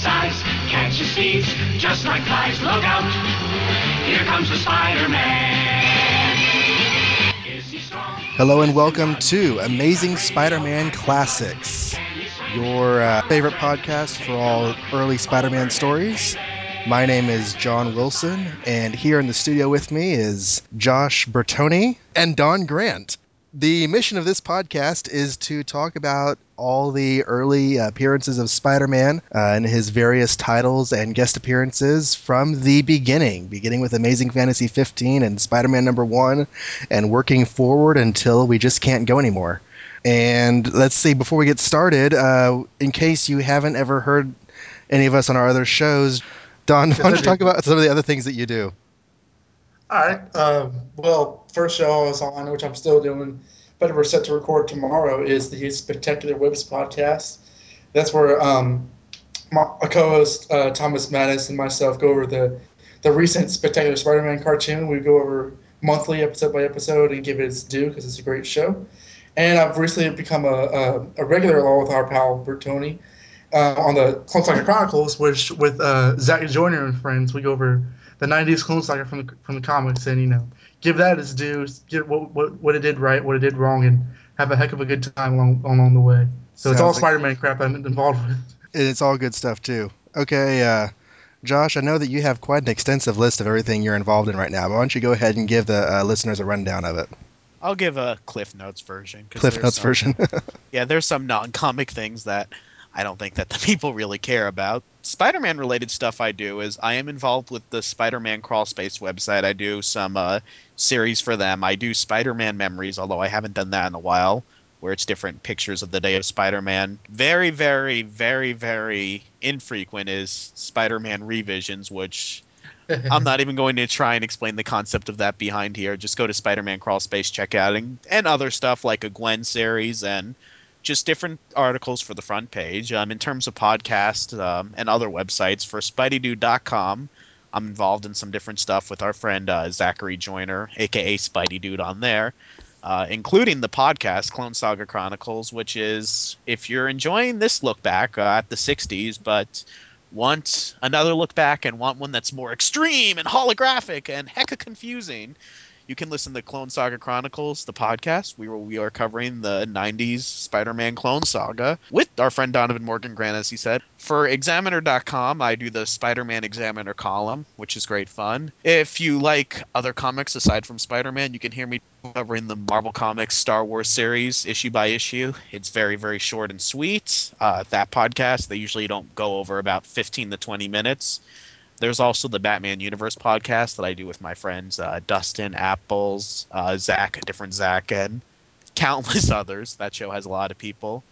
size. Catches thieves just like flies. Look out! Here comes the Spider-Man. He? Hello and welcome to Amazing Spider-Man Classics, your uh, favorite podcast for all early Spider-Man stories. My name is John Wilson, and here in the studio with me is Josh Bertoni and Don Grant. The mission of this podcast is to talk about all the early appearances of Spider Man uh, and his various titles and guest appearances from the beginning, beginning with Amazing Fantasy 15 and Spider Man number one, and working forward until we just can't go anymore. And let's see, before we get started, uh, in case you haven't ever heard any of us on our other shows, Don, why don't you talk about some of the other things that you do? All right. Um, well, first show I was on, which I'm still doing, but we're set to record tomorrow, is the Spectacular Whips podcast. That's where um, my co-host uh, Thomas Mattis and myself go over the the recent Spectacular Spider-Man cartoon. We go over monthly, episode by episode, and give it its due because it's a great show. And I've recently become a, a, a regular along with our pal Bertoni uh, on the Clone Saga Chronicles, which with uh, Zach Joyner and friends, we go over the '90s Clone Saga from the from the comics, and you know, give that its due, get what what, what it did right, what it did wrong, and have a heck of a good time along along the way. So it's all like- Spider-Man crap I'm involved with. And it's all good stuff, too. Okay, uh, Josh, I know that you have quite an extensive list of everything you're involved in right now. But why don't you go ahead and give the uh, listeners a rundown of it? I'll give a Cliff Notes version. Cliff Notes some- version. Yeah, there's some non-comic things that I don't think that the people really care about. Spider-Man related stuff I do is I am involved with the Spider-Man Crawl Space website. I do some uh, series for them. I do Spider-Man Memories, although I haven't done that in a while, where it's different pictures of the day of Spider-Man. Very, very, very, very infrequent is Spider-Man Revisions, which I'm not even going to try and explain the concept of that behind here. Just go to Spider-Man Crawl Space, check out and, and other stuff like a Gwen series and just different articles for the front page. Um, in terms of podcast um, and other websites for SpideyDude.com, I'm involved in some different stuff with our friend uh, Zachary Joyner, aka Spidey Dude, on there. Uh, including the podcast Clone Saga Chronicles, which is if you're enjoying this look back uh, at the 60s, but want another look back and want one that's more extreme and holographic and hecka confusing, you can listen to Clone Saga Chronicles, the podcast. We we are covering the 90s Spider-Man Clone Saga with our friend Donovan Morgan Grant, as he said. For Examiner.com, I do the Spider-Man Examiner column, which is great fun. If you like other comics aside from Spider-Man, you can hear me covering the Marvel Comics Star Wars series issue by issue. It's very, very short and sweet. Uh, that podcast, they usually don't go over about 15 to 20 minutes. There's also the Batman Universe podcast that I do with my friends uh, Dustin, Apples, uh, Zach, a different Zach, and countless others. That show has a lot of people.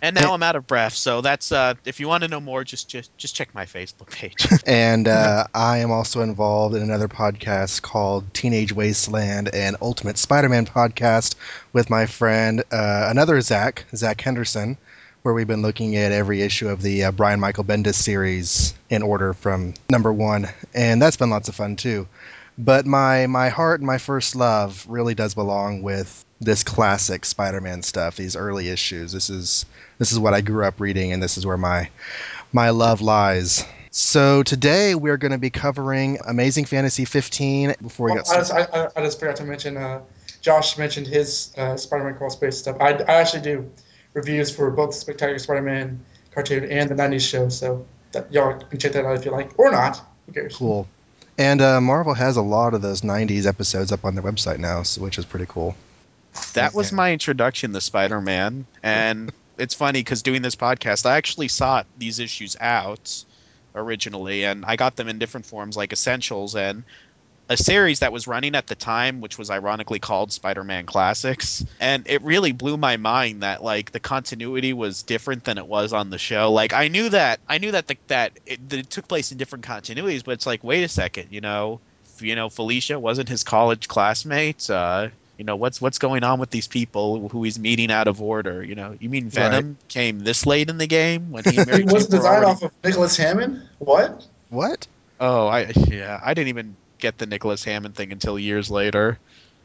And now I'm out of breath, so that's uh, if you want to know more, just just just check my Facebook page. and uh, I am also involved in another podcast called Teenage Wasteland and Ultimate Spider-Man podcast with my friend, uh, another Zach, Zach Henderson, where we've been looking at every issue of the uh, Brian Michael Bendis series in order from number one, and that's been lots of fun too. But my my heart and my first love really does belong with this classic Spider-Man stuff, these early issues. This is this is what I grew up reading, and this is where my my love lies. So today we're going to be covering Amazing Fantasy 15. Before we get just, started, I, I- I just forgot to mention. Uh, Josh mentioned his uh, Spider-Man Crawl Space stuff. I, I actually do reviews for both the Spectacular Spider-Man cartoon and the '90s show, so that, y'all can check that out if you like, or not. Who cares? cool. And uh, Marvel has a lot of those 90s episodes up on their website now, so, which is pretty cool. that was my introduction to Spider-Man, and it's funny because doing this podcast, I actually sought these issues out originally, and I got them in different forms, like Essentials and a series that was running at the time, which was ironically called Spider-Man Classics, and it really blew my mind that like the continuity was different than it was on the show. Like I knew that I knew that the, that, it, that it took place in different continuities, but it's like wait a second, you know, you know Felicia wasn't his college classmate. Uh, you know what's what's going on with these people who he's meeting out of order. You know, you mean Venom came this late in the game when he He wasn't Jane designed already- off of Nicholas Hammond. What? What? Oh, I yeah, I didn't even get the Nicholas Hammond thing until years later,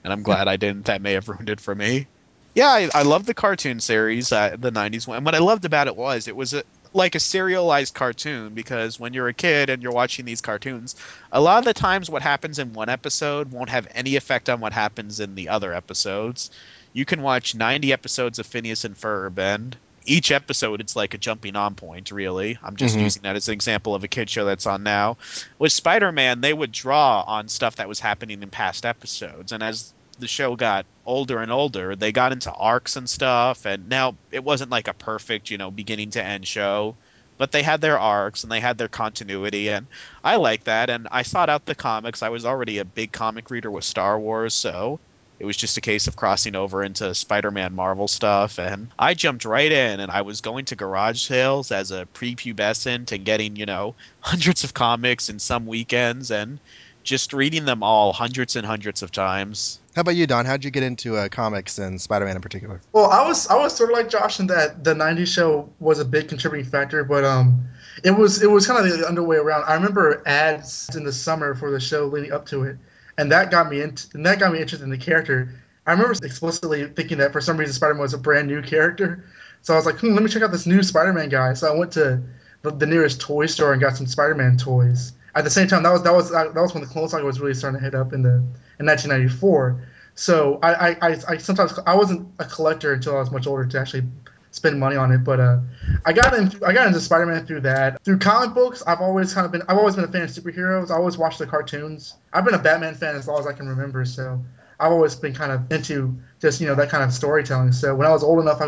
and I'm glad I didn't. That may have ruined it for me. Yeah, I, I love the cartoon series, uh, the '90s one. And what I loved about it was it was a, like a serialized cartoon because when you're a kid and you're watching these cartoons, a lot of the times what happens in one episode won't have any effect on what happens in the other episodes. You can watch 90 episodes of Phineas and Ferb, and each episode it's like a jumping on point. Really, I'm just Mhm. using that as an example of a kid show that's on now. With Spider-Man, they would draw on stuff that was happening in past episodes, and as the show got older and older, they got into arcs and stuff. And now it wasn't like a perfect, you know, beginning to end show, but they had their arcs and they had their continuity. And I like that. And I sought out the comics. I was already a big comic reader with Star Wars, so it was just a case of crossing over into Spider-Man Marvel stuff. And I jumped right in and I was going to garage sales as a prepubescent and getting, you know, hundreds of comics in some weekends and just reading them all hundreds and hundreds of times. How about you, Don? How'd you get into uh, comics and Spider-Man in particular? Well, I was I was sort of like Josh in that the '90s show was a big contributing factor, but um, it was it was kind of the other way around. I remember ads in the summer for the show leading up to it, and that got me into and that got me interested in the character. I remember explicitly thinking that for some reason Spider-Man was a brand new character, so I was like, hmm, let me check out this new Spider-Man guy. So I went to the, the nearest toy store and got some Spider-Man toys. At the same time, that was that was that was when the Clone Saga was really starting to hit up in the in 1994. So I, I, I, I sometimes I wasn't a collector until I was much older to actually spend money on it. But uh, I got in, I got into Spider-Man through that. Through comic books, I've always kind of been I've always been a fan of superheroes. I always watched the cartoons. I've been a Batman fan as long as I can remember. So I've always been kind of into just you know that kind of storytelling. So when I was old enough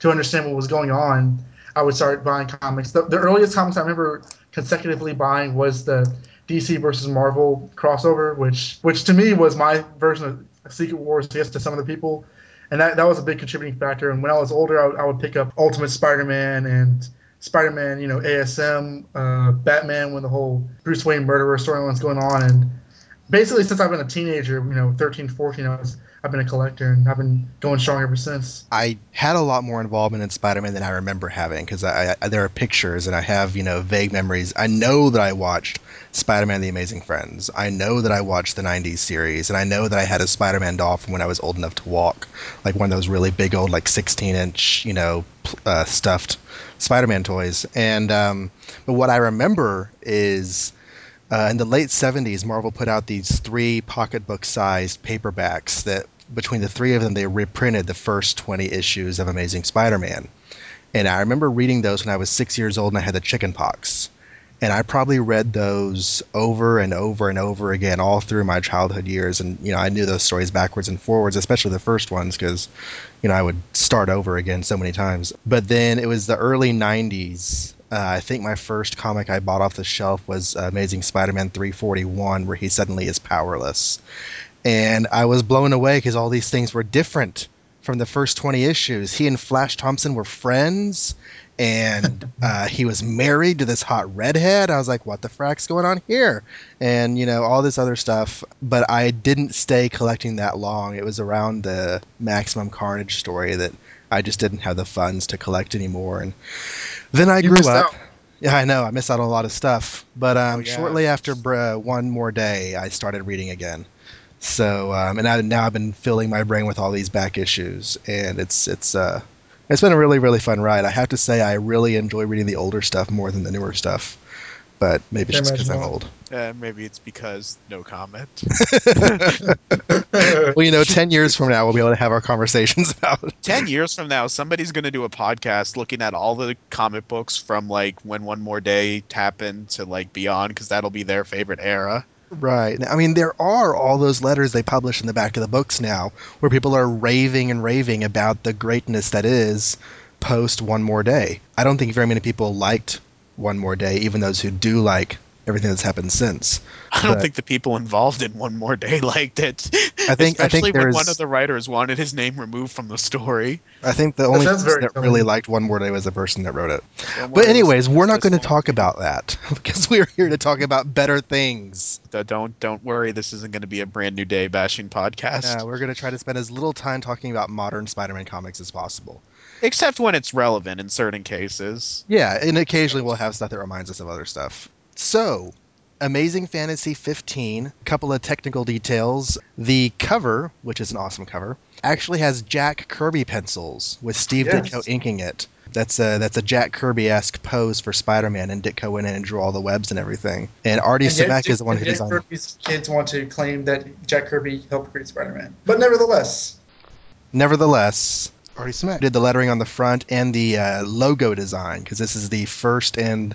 to understand what was going on, I would start buying comics. The, the earliest comics I remember consecutively buying was the DC versus Marvel crossover, which which to me was my version of Secret Wars, guess, to some of the people, and that, that was a big contributing factor. And when I was older, I, would- I would pick up Ultimate Spider-Man and Spider-Man, you know, ASM, uh, Batman when the whole Bruce Wayne murderer storyline's going on, and basically since I've been a teenager, you know, 13, 14, I was I've been a collector, and I've been going strong ever since. I had a lot more involvement in Spider-Man than I remember having because I, I there are pictures and I have you know vague memories. I know that I watched Spider-Man: The Amazing Friends. I know that I watched the '90s series, and I know that I had a Spider-Man doll from when I was old enough to walk, like one of those really big old like 16-inch you know uh, stuffed Spider-Man toys. And um, but what I remember is. Uh, in the late 70s, Marvel put out these three pocketbook sized paperbacks that between the three of them, they reprinted the first 20 issues of Amazing Spider Man. And I remember reading those when I was six years old and I had the chicken pox. And I probably read those over and over and over again all through my childhood years. And, you know, I knew those stories backwards and forwards, especially the first ones, because, you know, I would start over again so many times. But then it was the early 90s. Uh, I think my first comic I bought off the shelf was Amazing Spider Man 341, where he suddenly is powerless and I was blown away because all these things were different from the first 20 issues. He and Flash Thompson were friends, and uh, he was married to this hot redhead. I was like, what the frack's going on here? And, you know, all this other stuff. But I didn't stay collecting that long. It was around the Maximum Carnage story that I just didn't have the funds to collect anymore. And then I You grew up. out. Yeah, I know. I missed out on a lot of stuff. But um, Oh, yeah. shortly after uh, One More Day, I started reading again. So um, and I, now I've been filling my brain with all these back issues, and it's it's uh it's been a really really fun ride. I have to say I really enjoy reading the older stuff more than the newer stuff, but maybe it's just because I'm imagine old. Uh, maybe it's because no comment. well, you know, ten years from now we'll be able to have our conversations about. it. Ten years from now, somebody's going to do a podcast looking at all the comic books from like when One More Day happened to like beyond, because that'll be their favorite era. Right. I mean, there are all those letters they publish in the back of the books now, where people are raving and raving about the greatness that is post One More Day. I don't think very many people liked One More Day, even those who do like everything that's happened since. I don't But- think the people involved in One More Day liked it. I think- I think especially when one of the writers wanted his name removed from the story. I think the only person that telling. really liked One More Day was the person that wrote it. One But anyways, we're not going to talk about that because we're here to talk about better things. Don't don't worry, this isn't going to be a brand new day bashing podcast. Uh, we're going to try to spend as little time talking about modern Spider-Man comics as possible. Except when it's relevant in certain cases. Yeah, and occasionally we'll have stuff that reminds us of other stuff. So, Amazing Fantasy 15. A couple of technical details. The cover, which is an awesome cover, actually has Jack Kirby pencils with Steve Yes. Ditko inking it. That's a that's a Jack Kirby esque pose for Spider-Man, and Ditko went in and drew all the webs and everything. And Artie And yet- Simek is the one who and yet designed. Kirby's kids want to claim that Jack Kirby helped create Spider-Man, but nevertheless, Nevertheless, Artie Simek did the lettering on the front and the uh, logo design because this is the first and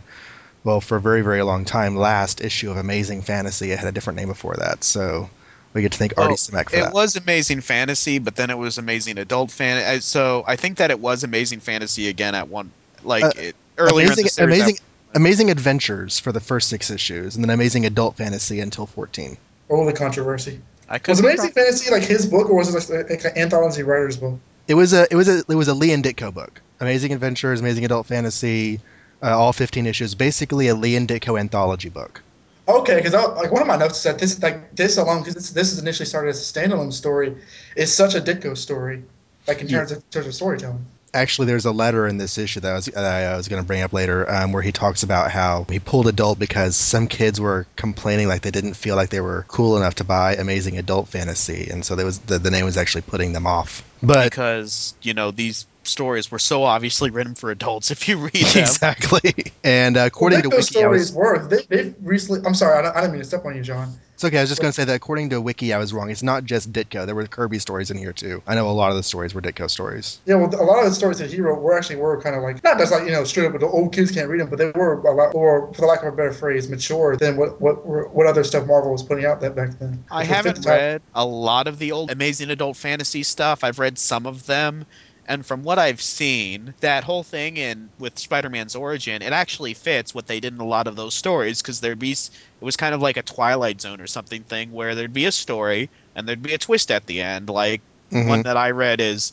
well for a very very long time last issue of Amazing Fantasy. It had a different name before that, so we get to thank Artie Oh, Simek for It that. was Amazing Fantasy, but then it was Amazing Adult Fan. uh, So I think that it was Amazing Fantasy again at one, like Uh, it, earlier amazing, in the series. amazing, amazing adventures for the first six issues, and then Amazing Adult Fantasy until fourteen. all the controversy. I Was be Amazing Fantasy like his book, or was it like, like an anthology writer's book? It was a it was a it was a Lee and Ditko book. Amazing Adventures, Amazing Adult Fantasy, uh, all fifteen issues, basically a Lee and Ditko anthology book. Okay, because like one of my notes said this like this alone because this, this is initially started as a standalone story is such a Ditko story, like in Yeah. terms of, in terms of storytelling. Actually, there's a letter in this issue that I was, that I was going to bring up later, um, where he talks about how he pulled adult because some kids were complaining like they didn't feel like they were cool enough to buy Amazing Adult Fantasy, and so there was the, the name was actually putting them off. But because you know these stories were so obviously written for adults. If you read them, exactly, and uh, according well, to Ditko Wiki, I stories was, were they, they've recently. I'm sorry, I don't, I didn't mean to step on you, John. it's okay. I was just going to say that according to Wiki, I was wrong. It's not just Ditko. There were Kirby stories in here too. I know a lot of the stories were Ditko stories. Yeah, well, a lot of the stories that he wrote were actually were kind of like not just like you know straight up, but the old kids can't read them, but they were a lot, or for the lack of a better phrase, mature than what what what other stuff Marvel was putting out that back then. I Which would fit haven't read a lot of the old Amazing Adult Fantasy stuff. I've read some of them, and from what I've seen, that whole thing in with Spider-Man's origin, it actually fits what they did in a lot of those stories because there'd be it was kind of like a Twilight Zone or something thing where there'd be a story and there'd be a twist at the end. Like Mhm. one that I read is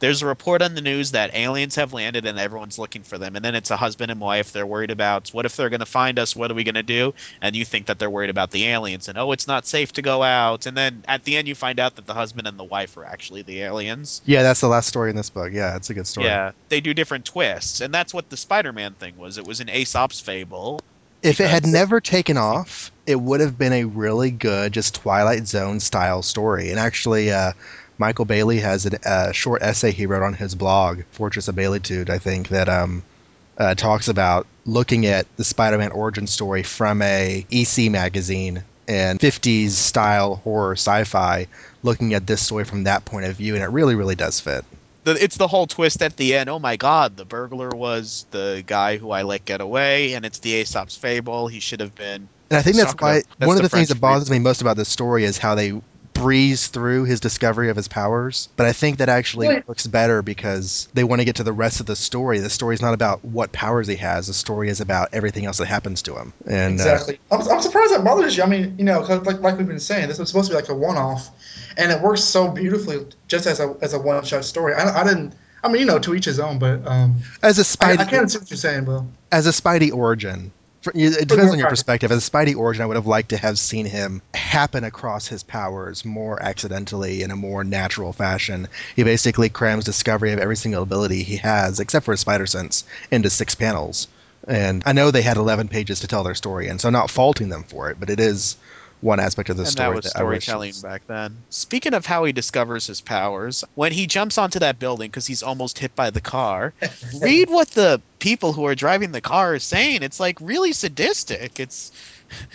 there's a report on the news that aliens have landed and everyone's looking for them. And then it's a husband and wife. They're worried about what if they're going to find us? What are we going to do? And you think that they're worried about the aliens and oh it's not safe to go out. And then at the end you find out that the husband and the wife are actually the aliens. Yeah, that's the last story in this book. Yeah, it's a good story. yeah they do different twists. And that's what the spider-man thing was. It was an aesop's fable. If it had never taken off, it would have been a really good, just Twilight Zone style story. And actually, uh, Michael Bailey has a uh, short essay he wrote on his blog, Fortress of Baileytude, I think, that um, uh, talks about looking at the Spider-Man origin story from a EC magazine and 50s style horror sci-fi, looking at this story from that point of view, and it really, really does fit. the, it's the whole twist at the end. Oh my God, the burglar was the guy who I let get away, and it's the Aesop's fable. He should have been. And I think that's why. That's one of the the things that bothers me most about this story is how they breeze through his discovery of his powers. But I think that actually Wait. works better because they want to get to the rest of the story. The story's not about what powers he has. The story is about everything else that happens to him. And uh, Exactly. I'm, I'm surprised that bothers you. I mean, you know, 'cause like like we've been saying, this was supposed to be like a one-off, and it works so beautifully just as a as a one-shot story. I, I didn't. I mean, you know, to each his own, but um, as a I, Spidey, I can't see what you're saying, Bill. as a Spidey origin. For, it depends on your perspective. As a Spidey origin, I would have liked to have seen him happen across his powers more accidentally in a more natural fashion. He basically crams discovery of every single ability he has, except for his spider sense, into six panels. And I know they had 11 pages to tell their story, and so I'm not faulting them for it, but it is one aspect of the and story that was I wish storytelling was- back then. Speaking of how he discovers his powers, when he jumps onto that building because he's almost hit by the car, read what the people who are driving the car are saying. It's like really sadistic. It's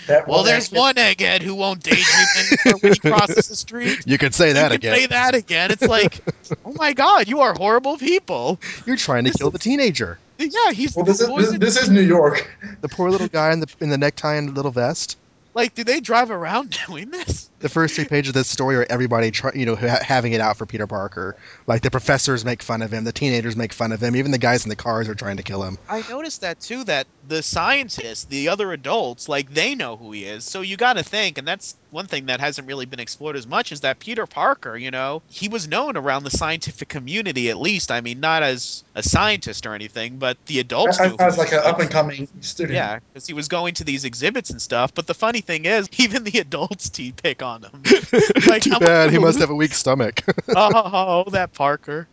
That well, there's actor- one egghead who won't daydream anymore when he crosses the street. You could say that you can again. say that again. It's like, oh my god, you are horrible people. You're trying to This kill is- the teenager, Yeah, he's Well, this is this, this is New York. the poor little guy in the in the necktie and little vest. Like, do they drive around doing this? The first three pages of this story are everybody try, you know ha- having it out for Peter Parker. Like the professors make fun of him, the teenagers make fun of him, even the guys in the cars are trying to kill him. I noticed that too. That the scientists, the other adults, like they know who he is. So you got to think, and that's one thing that hasn't really been explored as much is that Peter Parker. You know, he was known around the scientific community, at least. I mean, not as a scientist or anything, but the adults As, knew. as who like an up and coming student. Yeah, because he was going to these exhibits and stuff. But the funny thing is, even the adults tea pick on him. Like, Too how bad, he must have a weak stomach. oh, that Parker.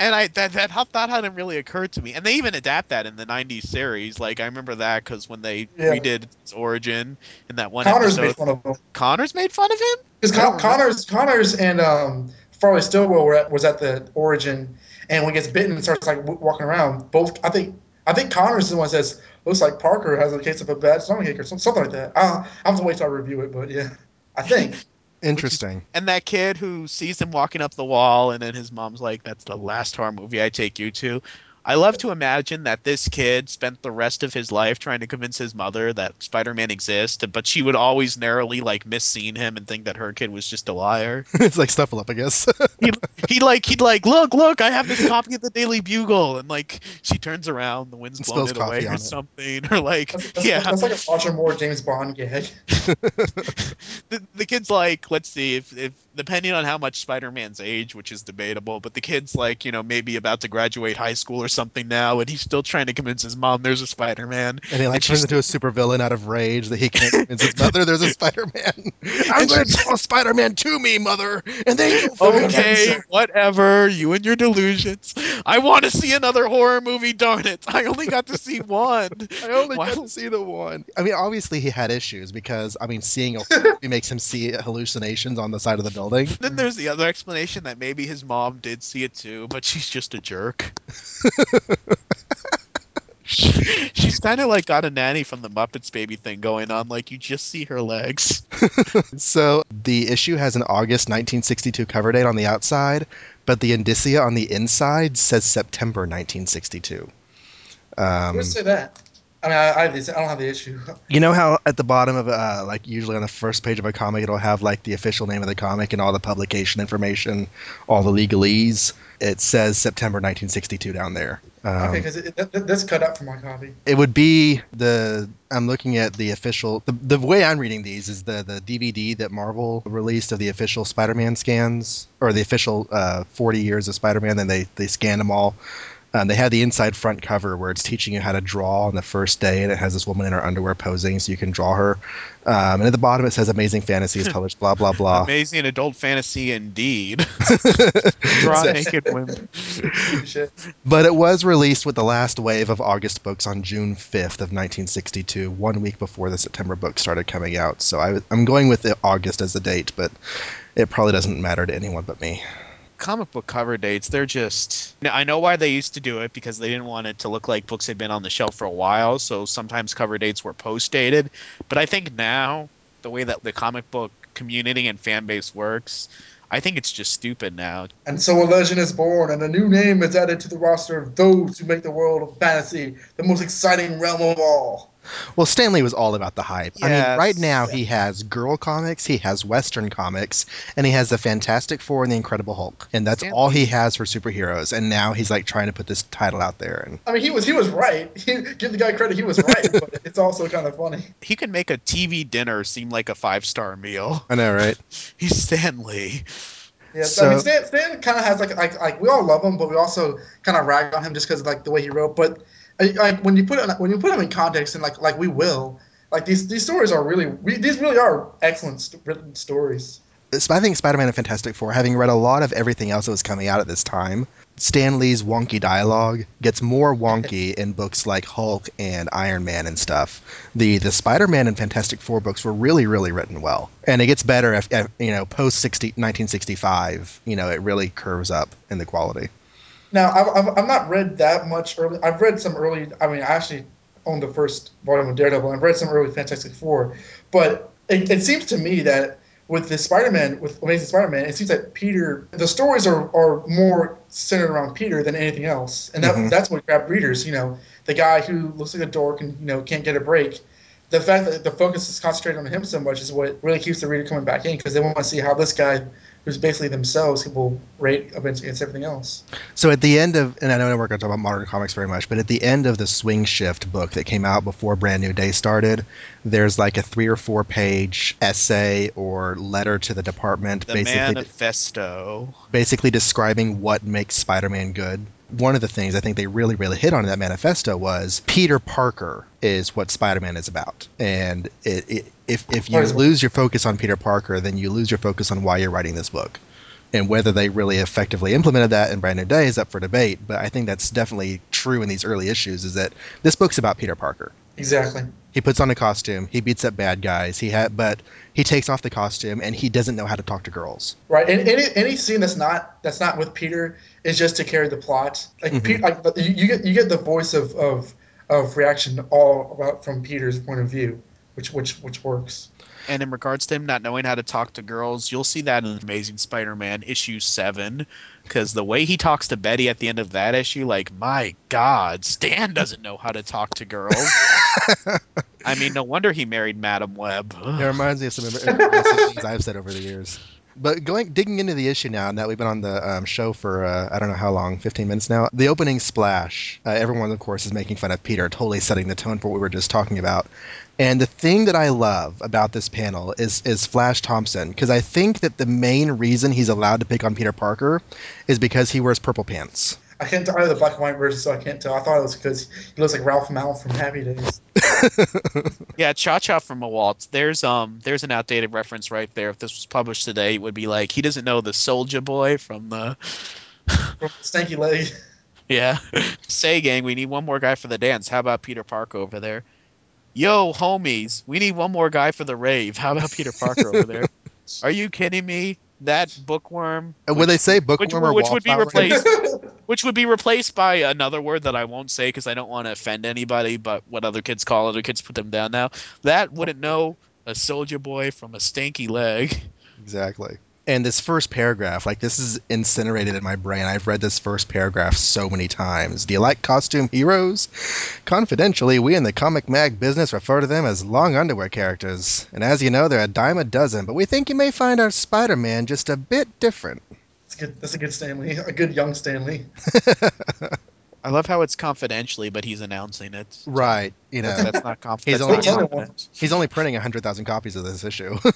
And I that that how- that hadn't really occurred to me. And they even adapt that in the '90s series. Like I remember that because when they Yeah. redid his origin in that one Connors made episode, fun of him Connors made fun of him. because I don't Connors, Connors and um, Farley Stillwell were at, was at the origin, and when he gets bitten and starts like w- walking around, both I think I think Connors is the one that says looks like Parker has a case of a bad stomachache or some, something like that. I, I have to wait till I review it, but yeah, I think. Interesting. And that kid who sees him walking up the wall, and then his mom's like, "That's the last horror movie I take you to." I love to imagine that this kid spent the rest of his life trying to convince his mother that Spider-Man exists, but she would always narrowly like misseen him and think that her kid was just a liar. it's like stuffle up, I guess. He like he'd like, look, look, I have this copy of the Daily Bugle, and like she turns around, the wind's And blown it away or it. something, or like, That's, that's, yeah, that's like a Roger Moore James Bond gag. the, the kid's like, let's see, if, if depending on how much Spider-Man's age, which is debatable, but the kid's like, you know, maybe about to graduate high school or something now, and he's still trying to convince his mom there's a Spider-Man. and he like And turns into a supervillain out of rage that he can't convince his mother there's a Spider-Man. I'm going to tell a Spider-Man to me, mother, and then Okay, better. whatever. You and your delusions. I want to see another horror movie. Darn it! I only got to see one. I only Why- got to see the one. I mean, obviously he had issues because I mean, seeing a he makes him see hallucinations on the side of the building. Then there's the other explanation that maybe his mom did see it too, but she's just a jerk. She's kind of like got a nanny from the Muppets baby thing going on. Like you just see her legs. So the issue has an August 1962 cover date on the outside, but the indicia on the inside says September 1962. Um, Where's say that? I mean, I, I, I don't have the issue. you know how at the bottom of uh, like usually on the first page of a comic it'll have like the official name of the comic and all the publication information, all the legalese. It says September 1962 down there. Um, okay, because that, that's cut out from my copy. it would be the I'm looking at the official the, the way I'm reading these is the the DVD that Marvel released of the official Spider-Man scans or the official uh, 40 years of Spider-Man. Then they they scanned them all. Um, they had the inside front cover where it's teaching you how to draw on the first day, and it has this woman in her underwear posing, so you can draw her. Um, and at the bottom it says "Amazing Fantasies" published, blah blah blah. Amazing adult fantasy indeed. Draw So- naked women. Shit. But it was released with the last wave of August books on June 5th of 1962, one week before the September book started coming out. So I, am going with the August as the date, but it probably doesn't matter to anyone but me. Comic book cover dates they're just i know why they used to do it because they didn't want it to look like books had been on the shelf for a while so sometimes cover dates were post dated but i think now the way that the comic book community and fan base works i think it's just stupid now And so a legend is born, and a new name is added to the roster of those who make the world of fantasy the most exciting realm of all. Well, Stan Lee was all about the hype. I mean, right now he has girl comics, he has Western comics, and he has the Fantastic Four and the Incredible Hulk. And that's all he has for superheroes. And now he's like trying to put this title out there. And I mean, he was he was right. He, give the guy credit, he was right, but it's also kind of funny. he can make a tv dinner seem like a five star meal I know, right? he's stanley Yeah, So- I mean, Stan, Stan kind of has like like like we all love him, but we also kind of rag on him just because like the way he wrote. But like when you put it, when you put him in context, and like like we will, like these these stories are really re- these really are excellent st- written stories. I think Spider-Man and Fantastic Four, having read a lot of everything else that was coming out at this time, Stan Lee's wonky dialogue gets more wonky in books like Hulk and Iron Man and stuff. The the Spider-Man and Fantastic Four books were really really written well, and it gets better if, if you know post 60, 1965. You know, it really curves up in the quality. Now I've, I've I've not read that much early. I've read some early. I mean, I actually own the first volume of Daredevil. I've read some early Fantastic Four, but it, it seems to me that with the Spider-Man, with Amazing Spider-Man, it seems that Peter, the stories are, are more centered around Peter than anything else, and that, Mhm. that's what grabbed readers. You know, the guy who looks like a dork and you know can't get a break. The fact that the focus is concentrated on him so much is what really keeps the reader coming back in because they want to see how this guy, who's basically themselves, will rate against against everything else. So at the end of, and I know we're going to talk about modern comics very much, but at the end of the Swing Shift book that came out before Brand New Day started, there's like a three or four page essay or letter to the department, the basically manifesto basically describing what makes Spider-Man good. One of the things I think they really, really hit on in that manifesto was Peter Parker is what Spider-Man is about, and it, it, if if you lose your focus on Peter Parker, then you lose your focus on why you're writing this book. And whether they really effectively implemented that in Brand New Day is up for debate. But I think that's definitely true in these early issues. Is that this book's about Peter Parker. Exactly. He puts on a costume. He beats up bad guys. He had, but he takes off the costume and he doesn't know how to talk to girls. Right. And any any scene that's not that's not with Peter is just to carry the plot. Like Mhm. Pe- like you, you get you get the voice of of of reaction all about from Peter's point of view, which which which works. And in regards to him not knowing how to talk to girls, you'll see that in Amazing Spider-Man issue seven, because the way he talks to Betty at the end of that issue, like my God, Stan doesn't know how to talk to girls. I mean, no wonder he married Madam Web. It reminds me of some, things I've said over the years. But going digging into the issue now, now we've been on the um, show for uh, I don't know how long, 15 minutes now. The opening splash, uh, everyone of course is making fun of Peter, totally setting the tone for what we were just talking about. And the thing that I love about this panel is is Flash Thompson because I think that the main reason he's allowed to pick on Peter Parker is because he wears purple pants. I can't tell I have the black and white version, so I can't tell. I thought it was because he looks like Ralph Malph from Happy Days. Yeah, Cha Cha from a Waltz. There's um there's an outdated reference right there. If this was published today, it would be like he doesn't know the Soulja Boy from the From Stanky Leg. Yeah. Say, gang, we need one more guy for the dance. How about Peter Parker over there? Yo, homies, we need one more guy for the rave. How about Peter Parker over there? Are you kidding me? That bookworm, And when they say which, bookworm or which would be replaced, which would be replaced by another word that I won't say because I don't want to offend anybody. But what other kids call it? other kids put them down now. That wouldn't know a Soulja Boy from a stanky leg. Exactly. And this first paragraph, like this is incinerated in my brain. I've read this first paragraph so many times. Do you like costume heroes? Confidentially, we in the comic mag business refer to them as long underwear characters. And as you know, they're a dime a dozen, but we think you may find our Spider Man just a bit different. That's good. That's a good Stanley. A good young Stanley. I love how it's confidentially, but he's announcing it. Right. You know, That's, that's not confidential. He's only- not He's only confident. he's only printing 100,000 copies of this issue.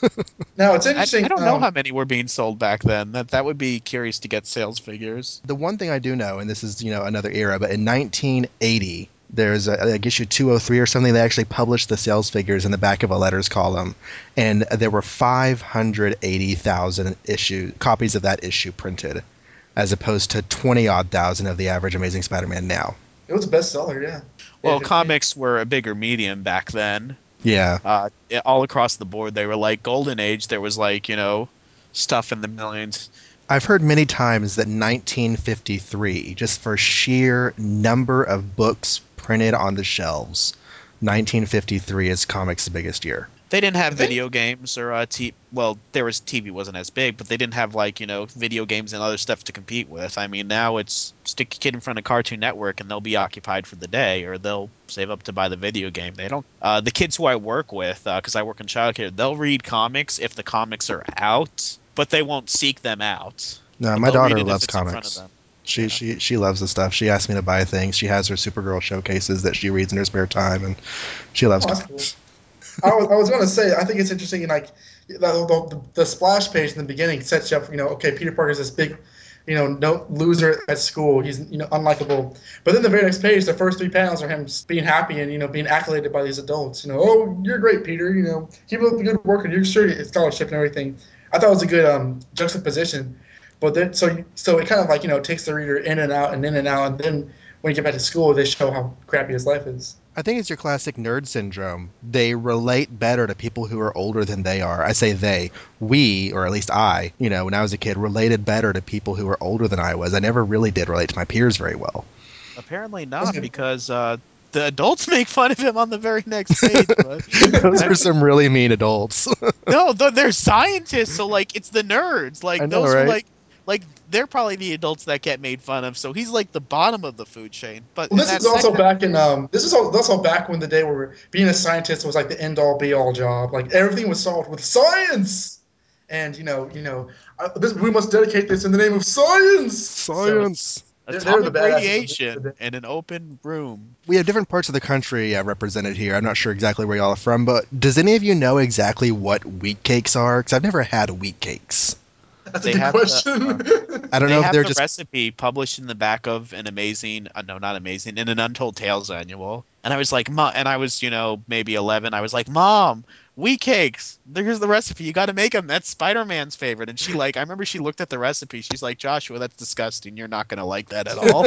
Now it's interesting. I don't know um, how many were being sold back then. That that would be curious to get sales figures. the one thing I do know, and this is, you know, another era, but in 1980, there's a, like issue 203 or something, they actually published the sales figures in the back of a letters column. And there were 580,000 issue copies of that issue printed, as opposed to 20 odd thousand of the average Amazing Spider Man now. It was a bestseller, yeah. Well, Yeah, comics were a bigger medium back then. Yeah. Uh, yeah, all across the board, they were like golden age. There was like you know, stuff in the millions. I've heard many times that 1953, just for sheer number of books printed on the shelves, 1953 is comics' biggest year. They didn't have I think- video games or uh, t- well, there was TV wasn't as big, but they didn't have like you know video games and other stuff to compete with. I mean, now it's stick a kid in front of Cartoon Network and they'll be occupied for the day, or they'll save up to buy the video game. They don't. Uh, the kids who I work with, because I work in childcare, they'll read comics if the comics are out, but they won't seek them out. No, my daughter loves it's in front of comics. She Yeah. she she loves the stuff. She asks me to buy things. She has her Supergirl showcases that she reads in her spare time, and she loves Oh, that's comics. I was, I was going to say, I think it's interesting, like, the, the, the splash page in the beginning sets you up, you know, okay, Peter Parker's this big, you know, no loser at school. He's, you know, unlikable. But then the very next page, the first three panels are him being happy and, you know, being accoladed by these adults. You know, oh, you're great, Peter. You know, keep up the good work and you're sure scholarship and everything. I thought it was a good um, juxtaposition. But then, so, so it kind of like, you know, takes the reader in and out and in and out. And then when you get back to school, they show how crappy his life is. I think it's your classic nerd syndrome. They relate better to people who are older than they are. I say they. We, or at least I, you know, when I was a kid, related better to people who were older than I was. I never really did relate to my peers very well. Apparently not, because uh, the adults make fun of him on the very next page. But Those are some really mean adults. no, th- they're scientists, so like it's the nerds. Like know, those right? are like like they're probably the adults that get made fun of. So he's like the bottom of the food chain. But Well, this is also second- back in um. This is al- also back when the day where being a scientist was like the end all be all job. Like everything was solved with science, and you know, you know, uh, this, we must dedicate this in the name of science. Science. They're- they're the of radiation in an open room. We have different parts of the country uh, represented here. I'm not sure exactly where y'all are from, but does any of you know exactly what wheat cakes are? Because I've never had wheat cakes. That's They a good have the, question. I don't know if have they're the just recipe published in the back of an amazing, uh, no, not amazing, in an Untold Tales annual. And I was like, "Mom," and I was, you know, maybe 11. I was like, "Mom, wheat cakes. Here's the recipe. You got to make them. That's Spider-Man's favorite." And she like, I remember she looked at the recipe. She's like, "Joshua, that's disgusting. You're not gonna like that at all."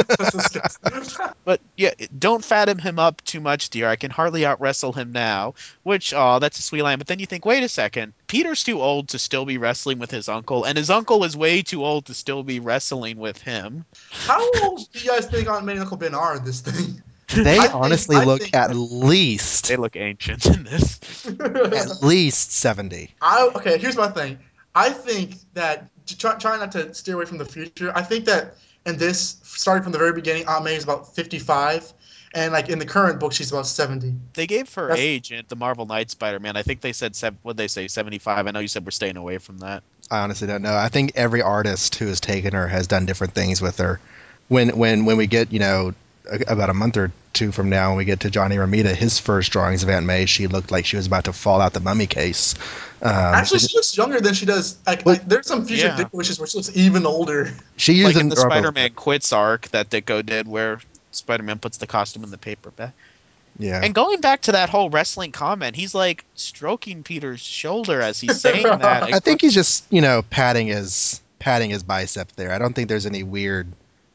But yeah, don't fatten him up too much, dear. I can hardly out wrestle him now. Which, oh, that's a sweet line. But then you think, wait a second. Peter's too old to still be wrestling with his uncle, and his uncle is way too old to still be wrestling with him. How old do you guys think Aunt May and Uncle Ben are in this thing? They I honestly I look think- at least They look ancient in this. at least 70. I okay. Here's my thing. I think that to try, try not to steer away from the future. I think that in this, starting from the very beginning, Aunt May is about 55, and like in the current book, she's about 70. They gave her That's- age in the Marvel Knight Spider-Man. I think they said seven. What they say, seventy-five. I know you said we're staying away from that. I honestly don't know. I think every artist who has taken her has done different things with her. When when when we get you know a- about a month or two from now, when we get to Johnny Romita, his first drawings of Aunt May, she looked like she was about to fall out the mummy case. Um, Actually, she looks younger than she does. Like, Well, like there's some future yeah. Dick wishes where she looks even older. she Like in the an- Spider-Man Quits arc that Ditko did, where Spider-Man puts the costume in the paperback. Yeah, And going back to that whole wrestling comment, he's like stroking Peter's shoulder as he's saying that. I think he's just you know patting his patting his bicep there. I don't think there's any weird.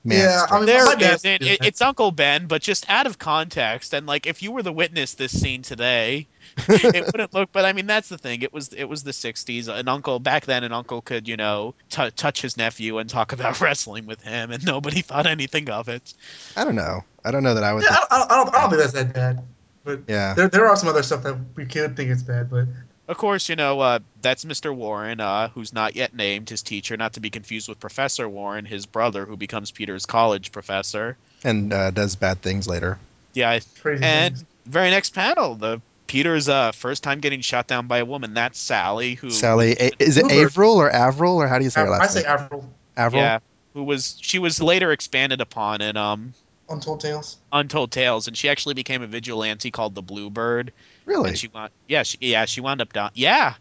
Man Yeah, I stroke. mean, There my dad isn't. It, it's Uncle Ben, but just out of context. And like, if you were the witness this scene today, it wouldn't look. But I mean, that's the thing. It was it was the '60s. An uncle back then, an uncle could you know t- touch his nephew and talk about wrestling with him, and nobody thought anything of it. I don't know. I don't know that I would. Yeah, think- I, I, don't, I don't think that's that bad. But yeah. there, there are some other stuff that we could think it's bad. But Of course, you know uh, that's Mr. Warren, uh, who's not yet named his teacher, not to be confused with Professor Warren, his brother, who becomes Peter's college professor. and uh, does bad things later. Yeah, crazy. And things. very next panel, the Peter's uh, first time getting shot down by a woman. That's Sally, who Sally, A- is it Bluebird. Avril or Avril or how do you say her I, I say name? Avril. Avril. yeah, who was she was later expanded upon in um Untold Tales. Untold Tales, and she actually became a vigilante called the Bluebird. Really? And she wound, yeah, she, yeah, she wound up down. Yeah,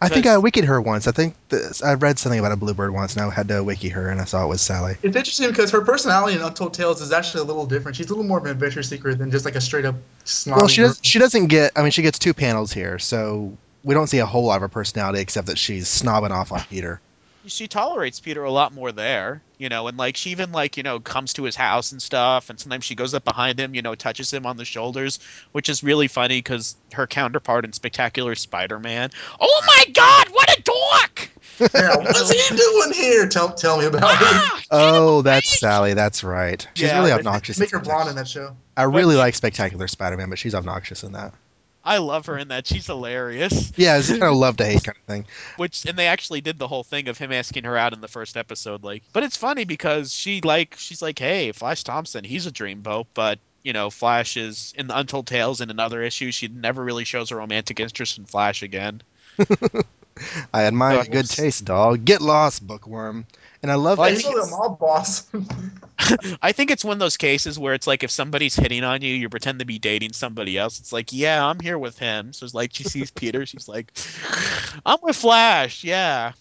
I think because- I wikied her once. I think this, I read something about a bluebird once, and I had to wiki her, and I saw it was Sally. It's interesting because her personality in Untold Tales is actually a little different. She's a little more of an adventure seeker than just like a straight up snobby. Well, she does. She doesn't get. I mean, she gets two panels here, so we don't see a whole lot of her personality except that she's snobbing off on Peter. She tolerates Peter a lot more there, you know, and like she even like you know comes to his house and stuff, and sometimes she goes up behind him, you know, touches him on the shoulders, which is really funny because her counterpart in Spectacular Spider-Man. Oh my God, what a dork! Yeah, what's he doing here? Tell tell me about it. Ah, Oh, that's Sally. That's right. She's Yeah, really obnoxious. Make her blonde in that show. I really But- like Spectacular Spider-Man, but she's obnoxious in that. I love her in that. She's hilarious. Yeah, it's kind of love to hate kind of thing. Which and they actually did the whole thing of him asking her out in the first episode, like. But it's funny because she like she's like, hey, Flash Thompson, he's a dreamboat, but you know, Flash is in the Untold Tales in another issue. She never really shows a romantic interest in Flash again. I admire good taste, dog. Get lost, bookworm. And I love Well, I Like, that. he's think still a mob boss. I think it's one of those cases where it's like if somebody's hitting on you, you pretend to be dating somebody else. It's like, yeah, I'm here with him. So it's like she sees Peter, she's like, I'm with Flash. Yeah,